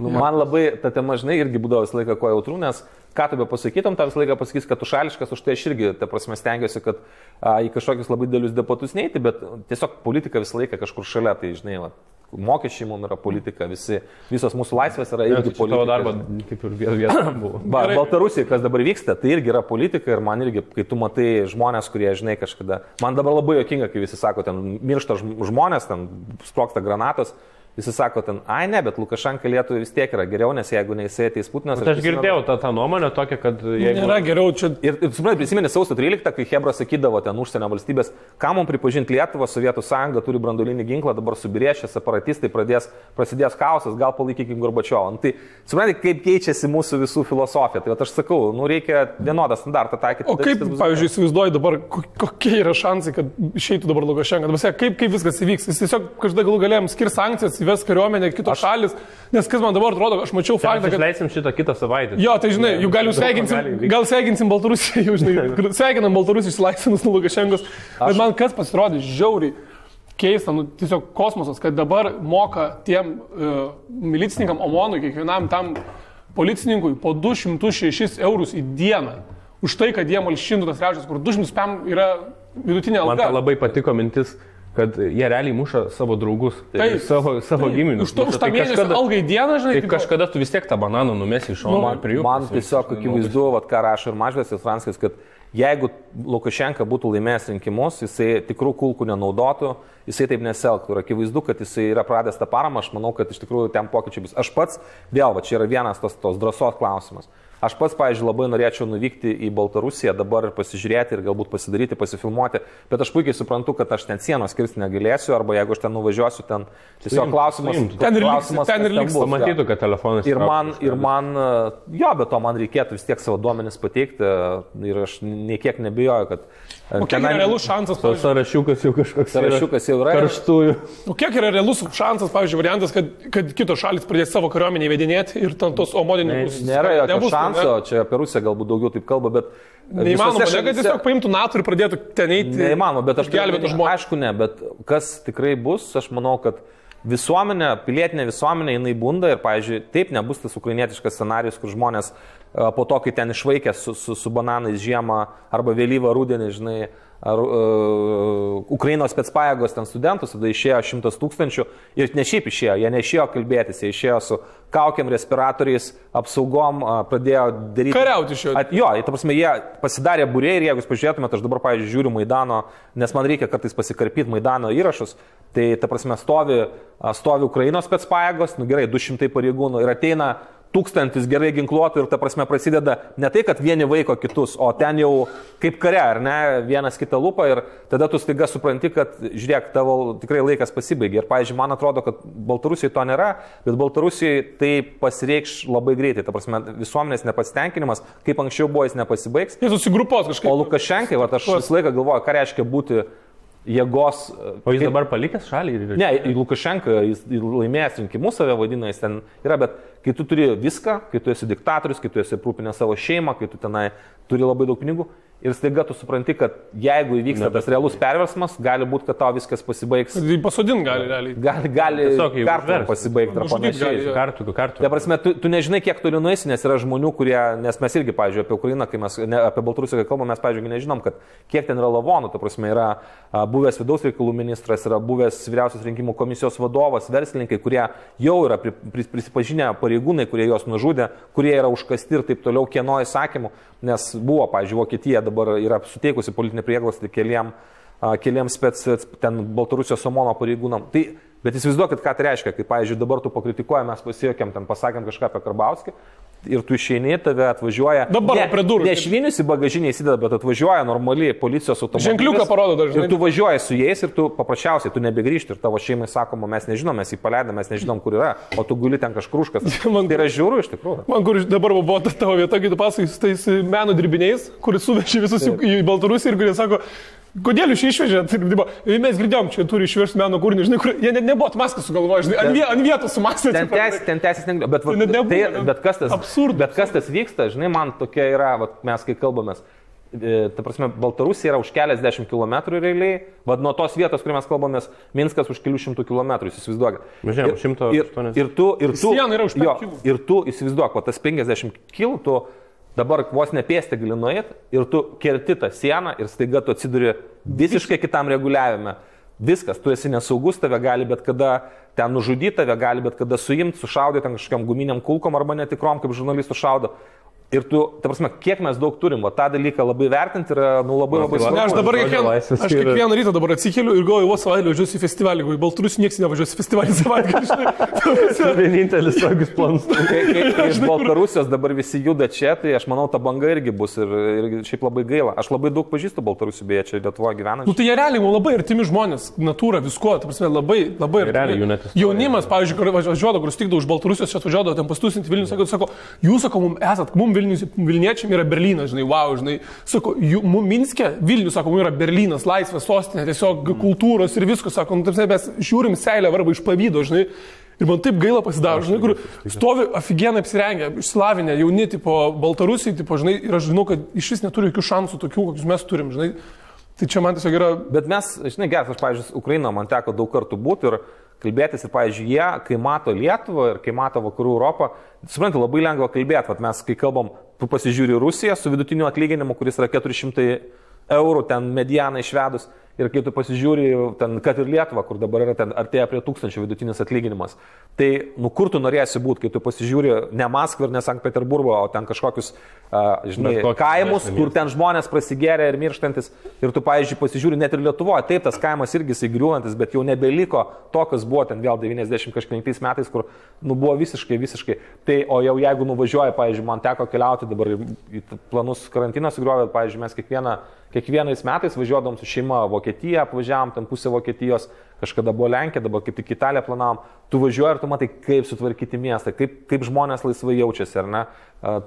Nu, man labai ta tema, žinai, irgi būdavo visą laiką kuo jautrų, nes ką tu be pasakytum, tą visą laiką pasakys, kad tu šališkas, už tai aš irgi, ta prasme, stengiuosi, kad a, į kažkokius labai didelius debatus neiti, bet tiesiog politika visą laiką kažkur šalia, tai žinai, va, mokesčiai mums yra politika, visi, visos mūsų laisvės yra irgi tavo politika. darbą kaip ir vietą buvo. Ba. Baltarusija, kas dabar vyksta, tai irgi yra politika ir man irgi, kai tu matai žmonės, kurie, žinai, kažkada, man dabar labai jokinga, kai visi sako, ten miršta žm- žmonės, ten sproksta granatos, visi sako, ten, ai ne, bet Lukašenka Lietuvai vis tiek yra geriau, nes jeigu ne jisai ateis Putinas. Bet aš girdėjau tą, tą nuomonę tokią, kad jeigu... Nėra geriau čia. Ir, ir suprantate, prisimeni sausio 13, kai Hebra sakydavo ten užsienio valstybės, kam mums pripažinti Lietuvą, Sovietų sąjunga turi brandolinį ginklą, dabar subirėšė, separatistai pradės, prasidės chaosas, gal palaikykim Gorbačiovą. Nu, tai suprantate, kaip keičiasi mūsų visų filosofija. Tai aš sakau, nu reikia vienodą standartą taikyti. O kaip, bus pavyzdžiui, įsivaizduoji dabar, ko- kokie yra šansai, kad išeitų dabar Lukašenka? Kaip, kaip viskas įvyks? Jis tiesiog kažkada galų galėjom skirti sankcijas, įves kariuomenę, kitos aš... šalis. Nes kas man dabar atrodo, aš mačiau Mes faktą, kad... išleisim šitą kitą savaitę. Jo, tai žinai, jau gal sveikinsim, gal sveikinsim Baltarusiją, jau žinai, sveikinam Baltarusiją išsilaisvinus nuo Lukašenkos. Bet man kas pasirodė žiauriai keista, nu, tiesiog kosmosas, kad dabar moka tiem uh, milicininkam Omonui, kiekvienam tam policininkui po 206 eurus į dieną. Už tai, kad jie malšintų tas reakcijas, kur 200 pam yra vidutinė Man alga. ta labai patiko mintis, kad jie realiai muša savo draugus, Taip. savo, savo Taip, giminius. Už, to, už tą Tai mėnesį kažkada- algai dieną, žinai, Tai tipo- kažkada tu vis tiek tą bananą numesi iš šono Nu, ir prie jų. Man tiesiog akivaizdu, vat, ką rašo ir Mažvės Franskis, kad jeigu Lukašenka būtų laimėjęs rinkimus, jisai tikrų kulkų nenaudotų, jisai taip neselgtų. Ir akivaizdu, kad jisai yra pradęs tą paramą, aš manau, kad iš tikrųjų ten pokyčiai bus. Aš pats, vėl, va, čia yra vienas tos, tos drąsos klausimas. Aš pats, pavyzdžiui, labai norėčiau nuvykti į Baltarusiją dabar ir pasižiūrėti ir galbūt pasidaryti, pasifilmuoti, bet aš puikiai suprantu, kad aš ten sienos kirsti negalėsiu, arba jeigu aš ten nuvažiuosiu, ten tiesiog klausimas. suimtų. Ten ir klausimas, ten ir liks. Pamatytų, kad telefonas. Ir man, ir man, jo, bet to man reikėtų vis tiek savo duomenis pateikti ir aš nei kiek nebijoju, kad... O kiek yra realus šansas, pavyzdžiui, sąrašiukas jau kažkoks. Sąrašiukas jau yra. Karštųjų. o kiek yra realus šansas, pavyzdžiui, variantas, kad, kad kitos šalis pradės savo kariuomenį įvedinėti ir ten tos omodininkus. Nėra jokio šanso, čia apie Rusiją galbūt daugiau taip kalba, bet... Neįmanoma, ne, kad šalyse- tiesiog paimtų NATO ir pradėtų ten eiti. Neįmanoma, bet aš gelbėtų žmonės. Aišku, ne, bet kas tikrai bus, aš manau, kad visuomenė, pilietinė visuomenė, jinai bunda ir, pavyzdžiui, taip nebus tas ukrainietiškas scenarius, kur žmonės po to, kai ten išvaikė su, su, su bananais žiemą arba vėlyvą rudenį, žinai, ar uh, Ukrainos spetspajėgos ten studentus, tada išėjo šimtas tūkstančių ir ne šiaip išėjo, jie neišėjo kalbėtis, jie išėjo su kaukiam, respiratoriais, apsaugom, uh, pradėjo daryti... Kariauti išėjo. At, jo, ta prasme, jie pasidarė būrė ir jeigu jūs pažiūrėtumėte, aš dabar, pavyzdžiui, žiūriu Maidano, nes man reikia kartais pasikarpyti Maidano įrašus, tai ta prasme stovi, stovi Ukrainos spetspajėgos, nu gerai, 200 pareigūnų ir ateina tūkstantis gerai ginkluotų ir ta prasme prasideda ne tai, kad vieni vaiko kitus, o ten jau kaip kare, ar ne, vienas kitą lūpą ir tada tu staiga supranti, kad žiūrėk, tavo tikrai laikas pasibaigė. Ir, pavyzdžiui, man atrodo, kad Baltarusijai to nėra, bet Baltarusijai tai pasireikš labai greitai. Ta prasme, visuomenės nepasitenkinimas, kaip anksčiau buvo, jis nepasibaigs. Jie susigrupuos kažkaip. O Lukašenkai, va, aš visą laiką galvoju, ką reiškia būti jėgos. O jis kaip- dabar palikęs šalį ir... Ne, į Lukašenką jis laimėjęs rinkimus save vadina, jis ten yra, bet kai tu turi viską, kai tu esi diktatorius, kai tu esi aprūpinęs savo šeimą, kai tu tenai turi labai daug pinigų ir staiga tu supranti, kad jeigu įvyksta tas realus perversmas, gali būti, kad tau viskas pasibaigs. Tai Pasodin gali realiai. Gali, gali kartu pasibaigti panašiai. jo. Kartų, kartų. Ta prasme, tu, tu nežinai, kiek toli nueisi, nes yra žmonių, kurie, nes mes irgi, pavyzdžiui, apie Ukrainą, kai mes ne, apie Baltarusiją kalbame, mes, pavyzdžiui, nežinom, kad kiek ten yra lavonų, ta prasme, yra a, buvęs vidaus reikalų ministras, yra buvęs vyriausios rinkimų komisijos vadovas, verslininkai, kurie jau yra pri, pri, prisipažinę pareigūnai, kurie juos nužudė, kurie yra užkasti ir taip toliau, kieno įsakymų, nes buvo, pavyzdžiui, Vokietija dabar yra suteikusi politinį prieglostį keliam, a, keliems spec, ten Baltarusijos Somono pareigūnam. Tai, bet įsivaizduokit, ką tai reiškia, kai, pavyzdžiui, dabar tu pakritikuoji, mes pasijokėm, ten pasakėm kažką apie Karbauskį ir tu išeini, tave atvažiuoja. Dabar ne, prie durų. Ne švinius į bagažinę įsideda, bet atvažiuoja normaliai policijos automobilis. Ženkliuką parodo dažnai. Ir tu važiuoji su jais ir tu paprasčiausiai tu nebegrįžti ir tavo šeimai sakoma, mes nežinom, mes jį paleidome, mes nežinom, kur yra, o tu guli ten kažkruškas. Man- tai yra žiūrų iš tikrųjų. Man kur dabar buvo ta tavo vieta, kai tu pasakai su tais meno dirbiniais, kuris suvežė visus į, į Baltarusiją ir kurie sako, kodėl jūs čia "Ir mes girdėjom, čia turi išvežti meno kūrinį, žinai, kur jie net nebuvo maskas sugalvoję, žinai, ant, ant vietos sumasė. Ten teisės, ten ne, bet, va, nebuvo, tai, bet, kas tas, absurdas. bet kas tas vyksta, žinai, man tokia yra, va, mes kai kalbamės, e, ta prasme, Baltarusija yra už keliasdešimt kilometrų realiai, vad nuo tos vietos, kur mes kalbamės, Minskas už kelių šimtų kilometrų, jūs įsivaizduokit. Mes žinom, Ir- 180. ir, ir tu, ir tu, jo, ir tu įsivaizduok, va, tas 50 kilų, tu dabar vos nepėsti gali nuėti ir tu kerti tą sieną ir staiga tu atsiduri visiškai kitam reguliavime. Viskas, tu esi nesaugus, tave gali bet kada ten nužudyti, tave gali bet kada suimti, sušaudyti ten kažkokiam guminiam kulkom arba netikrom, kaip žurnalistų šaudo. Ir tu, ta prasme, kiek mes daug turim, o tą dalyką labai vertinti yra nu, labai labai tai va- Ne, aš svarbu. dabar laisvės aš kiekvieną rytą dabar atsikeliu ir galvoju, vos savaitę važiuosiu į festivalį, galvoju, Baltarusį niekas nevažiuos į festivalį savaitgalį. žinai. Vienintelis tokius planus. Kai, kai, kai iš Baltarusijos dabar visi juda čia, tai aš manau, ta banga irgi bus ir, ir šiaip labai gaila. Aš labai daug pažįstu Baltarusių, beje, čia Lietuvoje gyvenančių. Nu, tai jie realiai labai artimi žmonės, natūra, visko, ta prasme, labai, labai Tai istorija. Jaunimas, pavyzdžiui, kur važiuodavo, kur stikdavo už Baltarusijos, čia atvažiuodavo, ten pastusinti Vilnius, sako, sako, jūs, sako, mums esat, mums Vilnius, Vilniečiam yra Berlynas, žinai, wow, žinai, sako, mums Minske, Vilnius, sako, mums yra Berlynas, laisvė, sostinė, tiesiog kultūros ir visko, sako, nu, ta prasme, mes žiūrim seilę arba iš pavydo, žinai. Ir man taip gaila pasidaro, žinai, kur stovi aфиgenai apsirengę, išsilavinę, jauni, tipo Baltarusiai, tipo, žinai, ir aš žinau, kad iš vis neturi jokių šansų tokių, kokius mes turim, žinai. Tai čia man tiesiog yra... Bet mes, žinai, geras, aš, pavyzdžiui, Ukraina man teko daug kartų būti ir kalbėtis ir, pavyzdžiui, jie, kai mato Lietuvą ir kai mato Vakarų Europą, suprantate, labai lengva kalbėti, vat mes, kai kalbam, tu pasižiūri Rusiją su vidutiniu atlyginimu, kuris yra 400 eurų ten medianą išvedus, Ir kai tu pasižiūri, ten, kad ir Lietuva, kur dabar yra ten artėja prie tūkstančių vidutinis atlyginimas, tai nu kur tu norėsi būti, kai tu pasižiūri ne Maskvą ir ne Sankt Peterburgo, o ten kažkokius, uh, žinai, kaimus, kur ten žmonės prasigėrė ir mirštantis. Ir tu, pavyzdžiui, pasižiūri net ir Lietuvoje, taip tas kaimas irgi įgriuvantis, bet jau nebeliko to, kas buvo ten vėl 90 kažkaip metais, kur nu, buvo visiškai, visiškai. Tai, o jau jeigu nuvažiuoja, pavyzdžiui, man teko keliauti dabar į planus karantiną sugriovė, pavyzdžiui, mes kiekvieną Kiekvienais metais važiuodom su šeima Vokietiją, apvažiavam ten pusę Vokietijos, kažkada buvo Lenkija, dabar kaip tik Italiją planavom. Tu važiuoji ir tu matai, kaip sutvarkyti miestą, kaip, kaip žmonės laisvai jaučiasi, ar ne?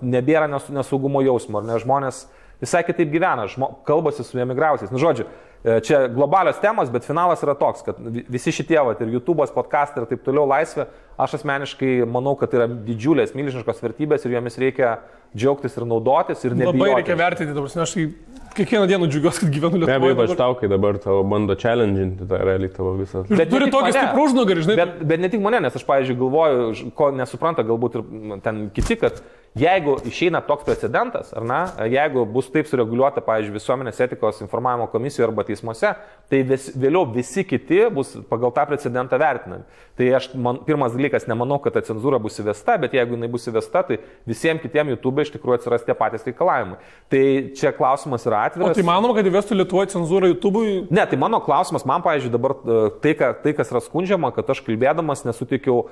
Nebėra nesaugumo jausmo, ar ne? Žmonės visai kitaip gyvena, žmo, kalbasi su emigravusiais. Nu, žodžiu, e, čia globalios temos, bet finalas yra toks, kad visi šitie, va, ir YouTube'as, podcastai ir taip toliau laisvė, aš asmeniškai manau, kad tai yra didžiulės, milžiniškos vertybės ir jomis reikia džiaugtis ir naudotis ir nebijoti. Labai reikia vertinti, dabar, aš tai kiekvieną dieną džiugiuosi, kad gyvenu Lietuvoje. Be abejo, ypač tau, kai dabar tavo bando challenginti tą realiai tavo visą. Bet turi tokį stiprų užnugarį, žinai. Bet, bet ne tik mane, nes aš, pavyzdžiui, galvoju, ko nesupranta galbūt ir ten kiti, kad Jeigu išeina toks precedentas, ar ne, jeigu bus taip sureguliuota, pavyzdžiui, visuomenės etikos informavimo komisijoje arba teismuose, tai vis, vėliau visi kiti bus pagal tą precedentą vertinami. Tai aš, man, pirmas dalykas, nemanau, kad ta cenzūra bus įvesta, bet jeigu jinai bus įvesta, tai visiems kitiems YouTube iš tikrųjų atsiras tie patys reikalavimai. Tai čia klausimas yra atviras. O tai manoma, kad įvestų Lietuvoje cenzūrą YouTube'ui? Ne, tai mano klausimas, man, pavyzdžiui, dabar e, tai, ka, tai kas yra skundžiama, kad aš kalbėdamas nesutikiau,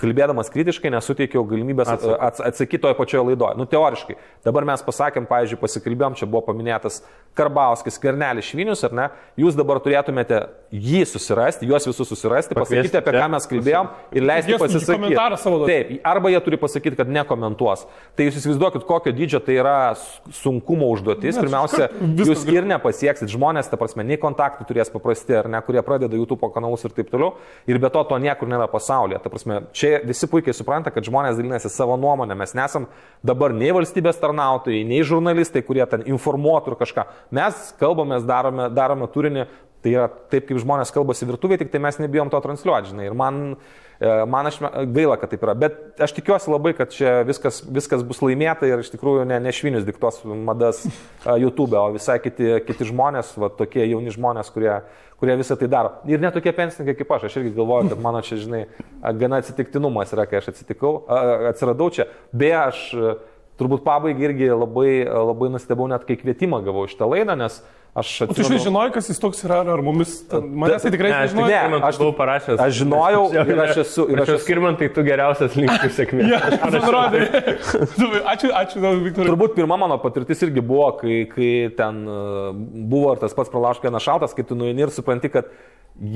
kalbėdamas kritiškai nesuteikiau galimybės atsakyti toje pačioje laidoje. Nu, teoriškai. Dabar mes pasakėm, pavyzdžiui, pasikalbėjom, čia buvo paminėtas Karbauskis, Kernelis Švinius, ar ne? Jūs dabar turėtumėte jį susirasti, juos visus susirasti, Pakviesti, pasakyti, apie ką mes kalbėjom ir leisti pasisakyti. Taip, arba jie turi pasakyti, kad nekomentuos. Tai jūs įsivaizduokit, kokio dydžio tai yra sunkumo užduotis. Pirmiausia, jūs ir nepasieksit žmonės, ta prasme, nei kontaktų turės paprasti, ar ne, kurie pradeda YouTube kanalus ir taip toliau. Ir be to to niekur nėra pasaulyje. Ta prasme, čia visi puikiai supranta, kad žmonės dalinasi savo nuomonę. Mes nesam dabar nei valstybės tarnautojai, nei žurnalistai, kurie ten informuotų ir kažką. Mes kalbamės, darome, darome turinį, tai yra taip, kaip žmonės kalbasi virtuvėje, tik tai mes nebijom to transliuoti, žinai. Ir man, e, man aš gaila, kad taip yra. Bet aš tikiuosi labai, kad čia viskas, viskas bus laimėta ir iš tikrųjų ne, ne švinius diktos madas e, YouTube, o visai kiti, kiti žmonės, va, tokie jauni žmonės, kurie, kurie visą tai daro. Ir netokie pensininkai kaip aš. Aš irgi galvoju, kad mano čia, žinai, gana atsitiktinumas yra, kai aš atsitikau, atsiradau čia. Beje, aš turbūt pabaigai irgi labai, labai nustebau net, kai kvietimą gavau iš tą laidą, nes Aš atsimenu... Tu iš žinojai, kas jis toks yra, ar mumis... Manęs tai tikrai ne, nežinojai. Ne, aš buvau parašęs. Aš žinojau ir aš esu... Ir aš esu skirmantai, tu geriausias linkių sėkmės. ja, ačiū, ačiū, Viktorai. Turbūt pirma mano patirtis irgi buvo, kai, kai ten e, buvo ir tas pats pralaškėnas šaltas, kai tu nueini ir supranti, kad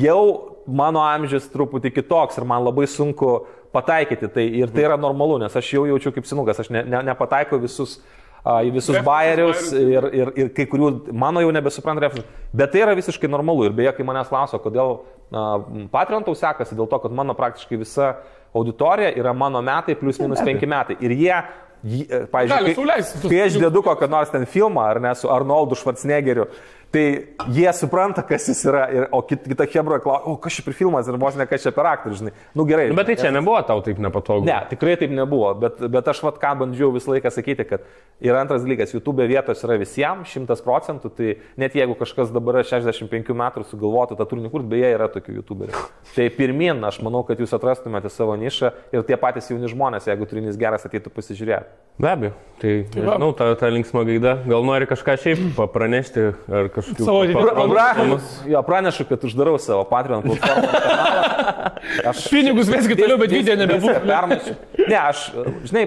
jau mano amžius truputį kitoks ir man labai sunku pataikyti. Tai, ir tai yra normalu, nes aš jau jaučiu kaip sinukas, aš ne, ne, nepataikau visus į visus bairius ir, ir, ir kai kurių mano jau nebesupranta referencijų. Bet tai yra visiškai normalu. Ir beje, kai manęs klauso, kodėl Patreon tau sekasi, dėl to, kad mano praktiškai visa auditorija yra mano metai plus minus penki metai. Ir jie e, Pavyzdžiui, kai, kai aš dedu kokią nors ten filmą, ar ne, su Arnoldu Schwarzeneggeriu, Tai jie supranta, kas jis yra, ir, o kit, kita Hebra klausia, o kas čia per filmas ir vos ne kas čia per aktorius, žinai. Nu gerai. Nu, bet tai čia nebuvo tau taip nepatogu. Ne, tikrai taip nebuvo, bet, bet aš vad ką bandžiau visą laiką sakyti, kad ir antras dalykas, YouTube vietos yra visiems, šimtas procentų, tai net jeigu kažkas dabar 65 metų sugalvotų tą turinį kurti, beje, yra tokių YouTuberių. Tai pirmin, aš manau, kad jūs atrastumėte savo nišą ir tie patys jauni žmonės, jeigu turinys geras, ateitų pasižiūrėti. Be abejo, tai nežinau, ta, ta linksma gaida, gal nori kažką šiaip pranešti ar kažkokiu savo pra, Jo, pranešu, kad uždarau savo Patreon platformą. Aš pinigus vėskit toliau, bet video nebebūtų. Ne, aš, žinai,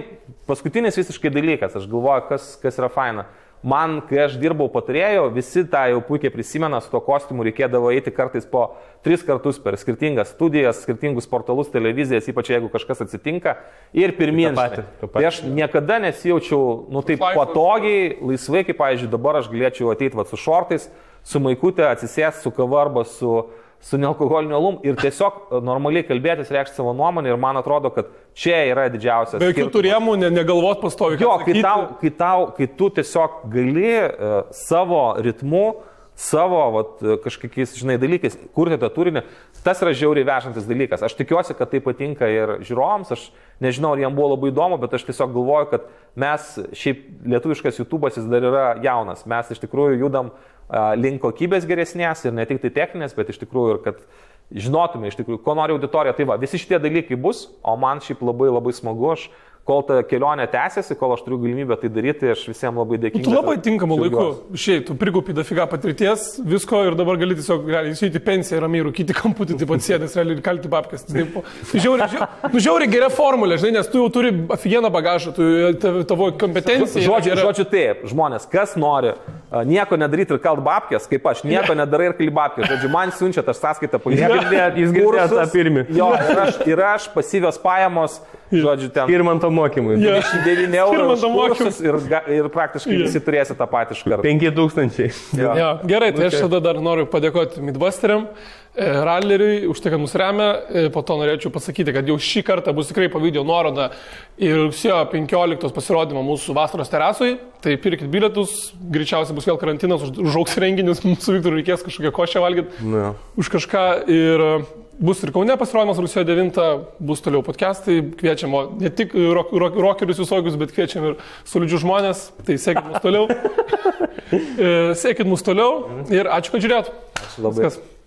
paskutinis visiškai dalykas, aš galvoju, kas, kas yra faina. Man, kai aš dirbau patarėjo, visi tą jau puikiai prisimena, su to kostiumu reikėdavo eiti kartais po tris kartus per skirtingas studijas, skirtingus portalus, televizijas, ypač jeigu kažkas atsitinka. Ir pirmyn. Tai aš niekada nesijaučiau, nu taip patogiai, laisvai, kaip, pavyzdžiui, dabar aš galėčiau ateiti va, su šortais, su maikutė, atsisės su kava arba su su nealkoholiniu alum ir tiesiog e, normaliai kalbėtis, reikšti savo nuomonę ir man atrodo, kad čia yra didžiausias. Be jokių turėjimų, ne, negalvot pastovi. Jo, kai, tau, kai, tau, kai tu tiesiog gali uh, savo ritmu, savo vat, kažkokiais, žinai, dalykais, kurti tą turinį, tas yra žiauriai vežantis dalykas. Aš tikiuosi, kad tai patinka ir žiūrovams, aš nežinau, ar jiem buvo labai įdomu, bet aš tiesiog galvoju, kad mes, šiaip lietuviškas YouTube'as jis dar yra jaunas, mes iš tikrųjų judam a, link kokybės geresnės ir ne tik tai techninės, bet iš tikrųjų ir kad žinotume iš tikrųjų, ko nori auditorija. Tai va, visi šitie dalykai bus, o man šiaip labai labai smagu, aš kol ta kelionė tęsiasi, kol aš turiu galimybę tai daryti, aš visiems labai dėkingas. Tu labai tinkamu laiku, šiaip, tu prikaupi dafiga patirties, visko ir dabar gali tiesiog gali išeiti į pensiją ir ramiai rūkyti kamputį, taip pat sėdės realiai ir kalti babkės. Taip, žiauri, žiauri, nu, žiauri gera formulė, žinai, nes tu jau turi aфиgeną bagažą, tu, tav- tavo kompetencija. yra Žodžiu, gera. žodžiu taip, žmonės, kas nori nieko nedaryti ir kalt babkės, kaip aš, nieko nedarai ir kali babkės. Žodžiu, man siunčia tas sąskaitą palieku. girdėjot- jūs girdėjot tą pirmį. Jo, ir aš, ir aš pasyvios pajamos, žodžiu, ten Irmanto mokymui. Jo. 29 eurų už Skirmanto mokymus. kursus ir, ir praktiškai Jo. visi turėsi tą patį iš karto. 5000. Jo. Ja, gerai, tai aš tada dar noriu padėkoti Midbusteriam, e, Ralleriui už tai, kad mus remia. E, Po to norėčiau pasakyti, kad jau šį kartą bus tikrai video nuoroda į rugsėjo 15 pasirodymą mūsų vasaros terasui. Tai pirkit bilietus, greičiausiai bus vėl karantinas, už- užauks renginius, mūsų Viktorui reikės kažkokią košę valgyti Nu. už kažką. Ir bus ir Kaune pasirodymas rugsėjo 9, bus toliau podcastai, kviečiam ne tik rock, rock, rockerius visokius, bet kviečiam ir solidžius žmonės. Tai sekit mus toliau. E, sekit mus toliau ir ačiū, kad žiūrėt. Labai. Viskas.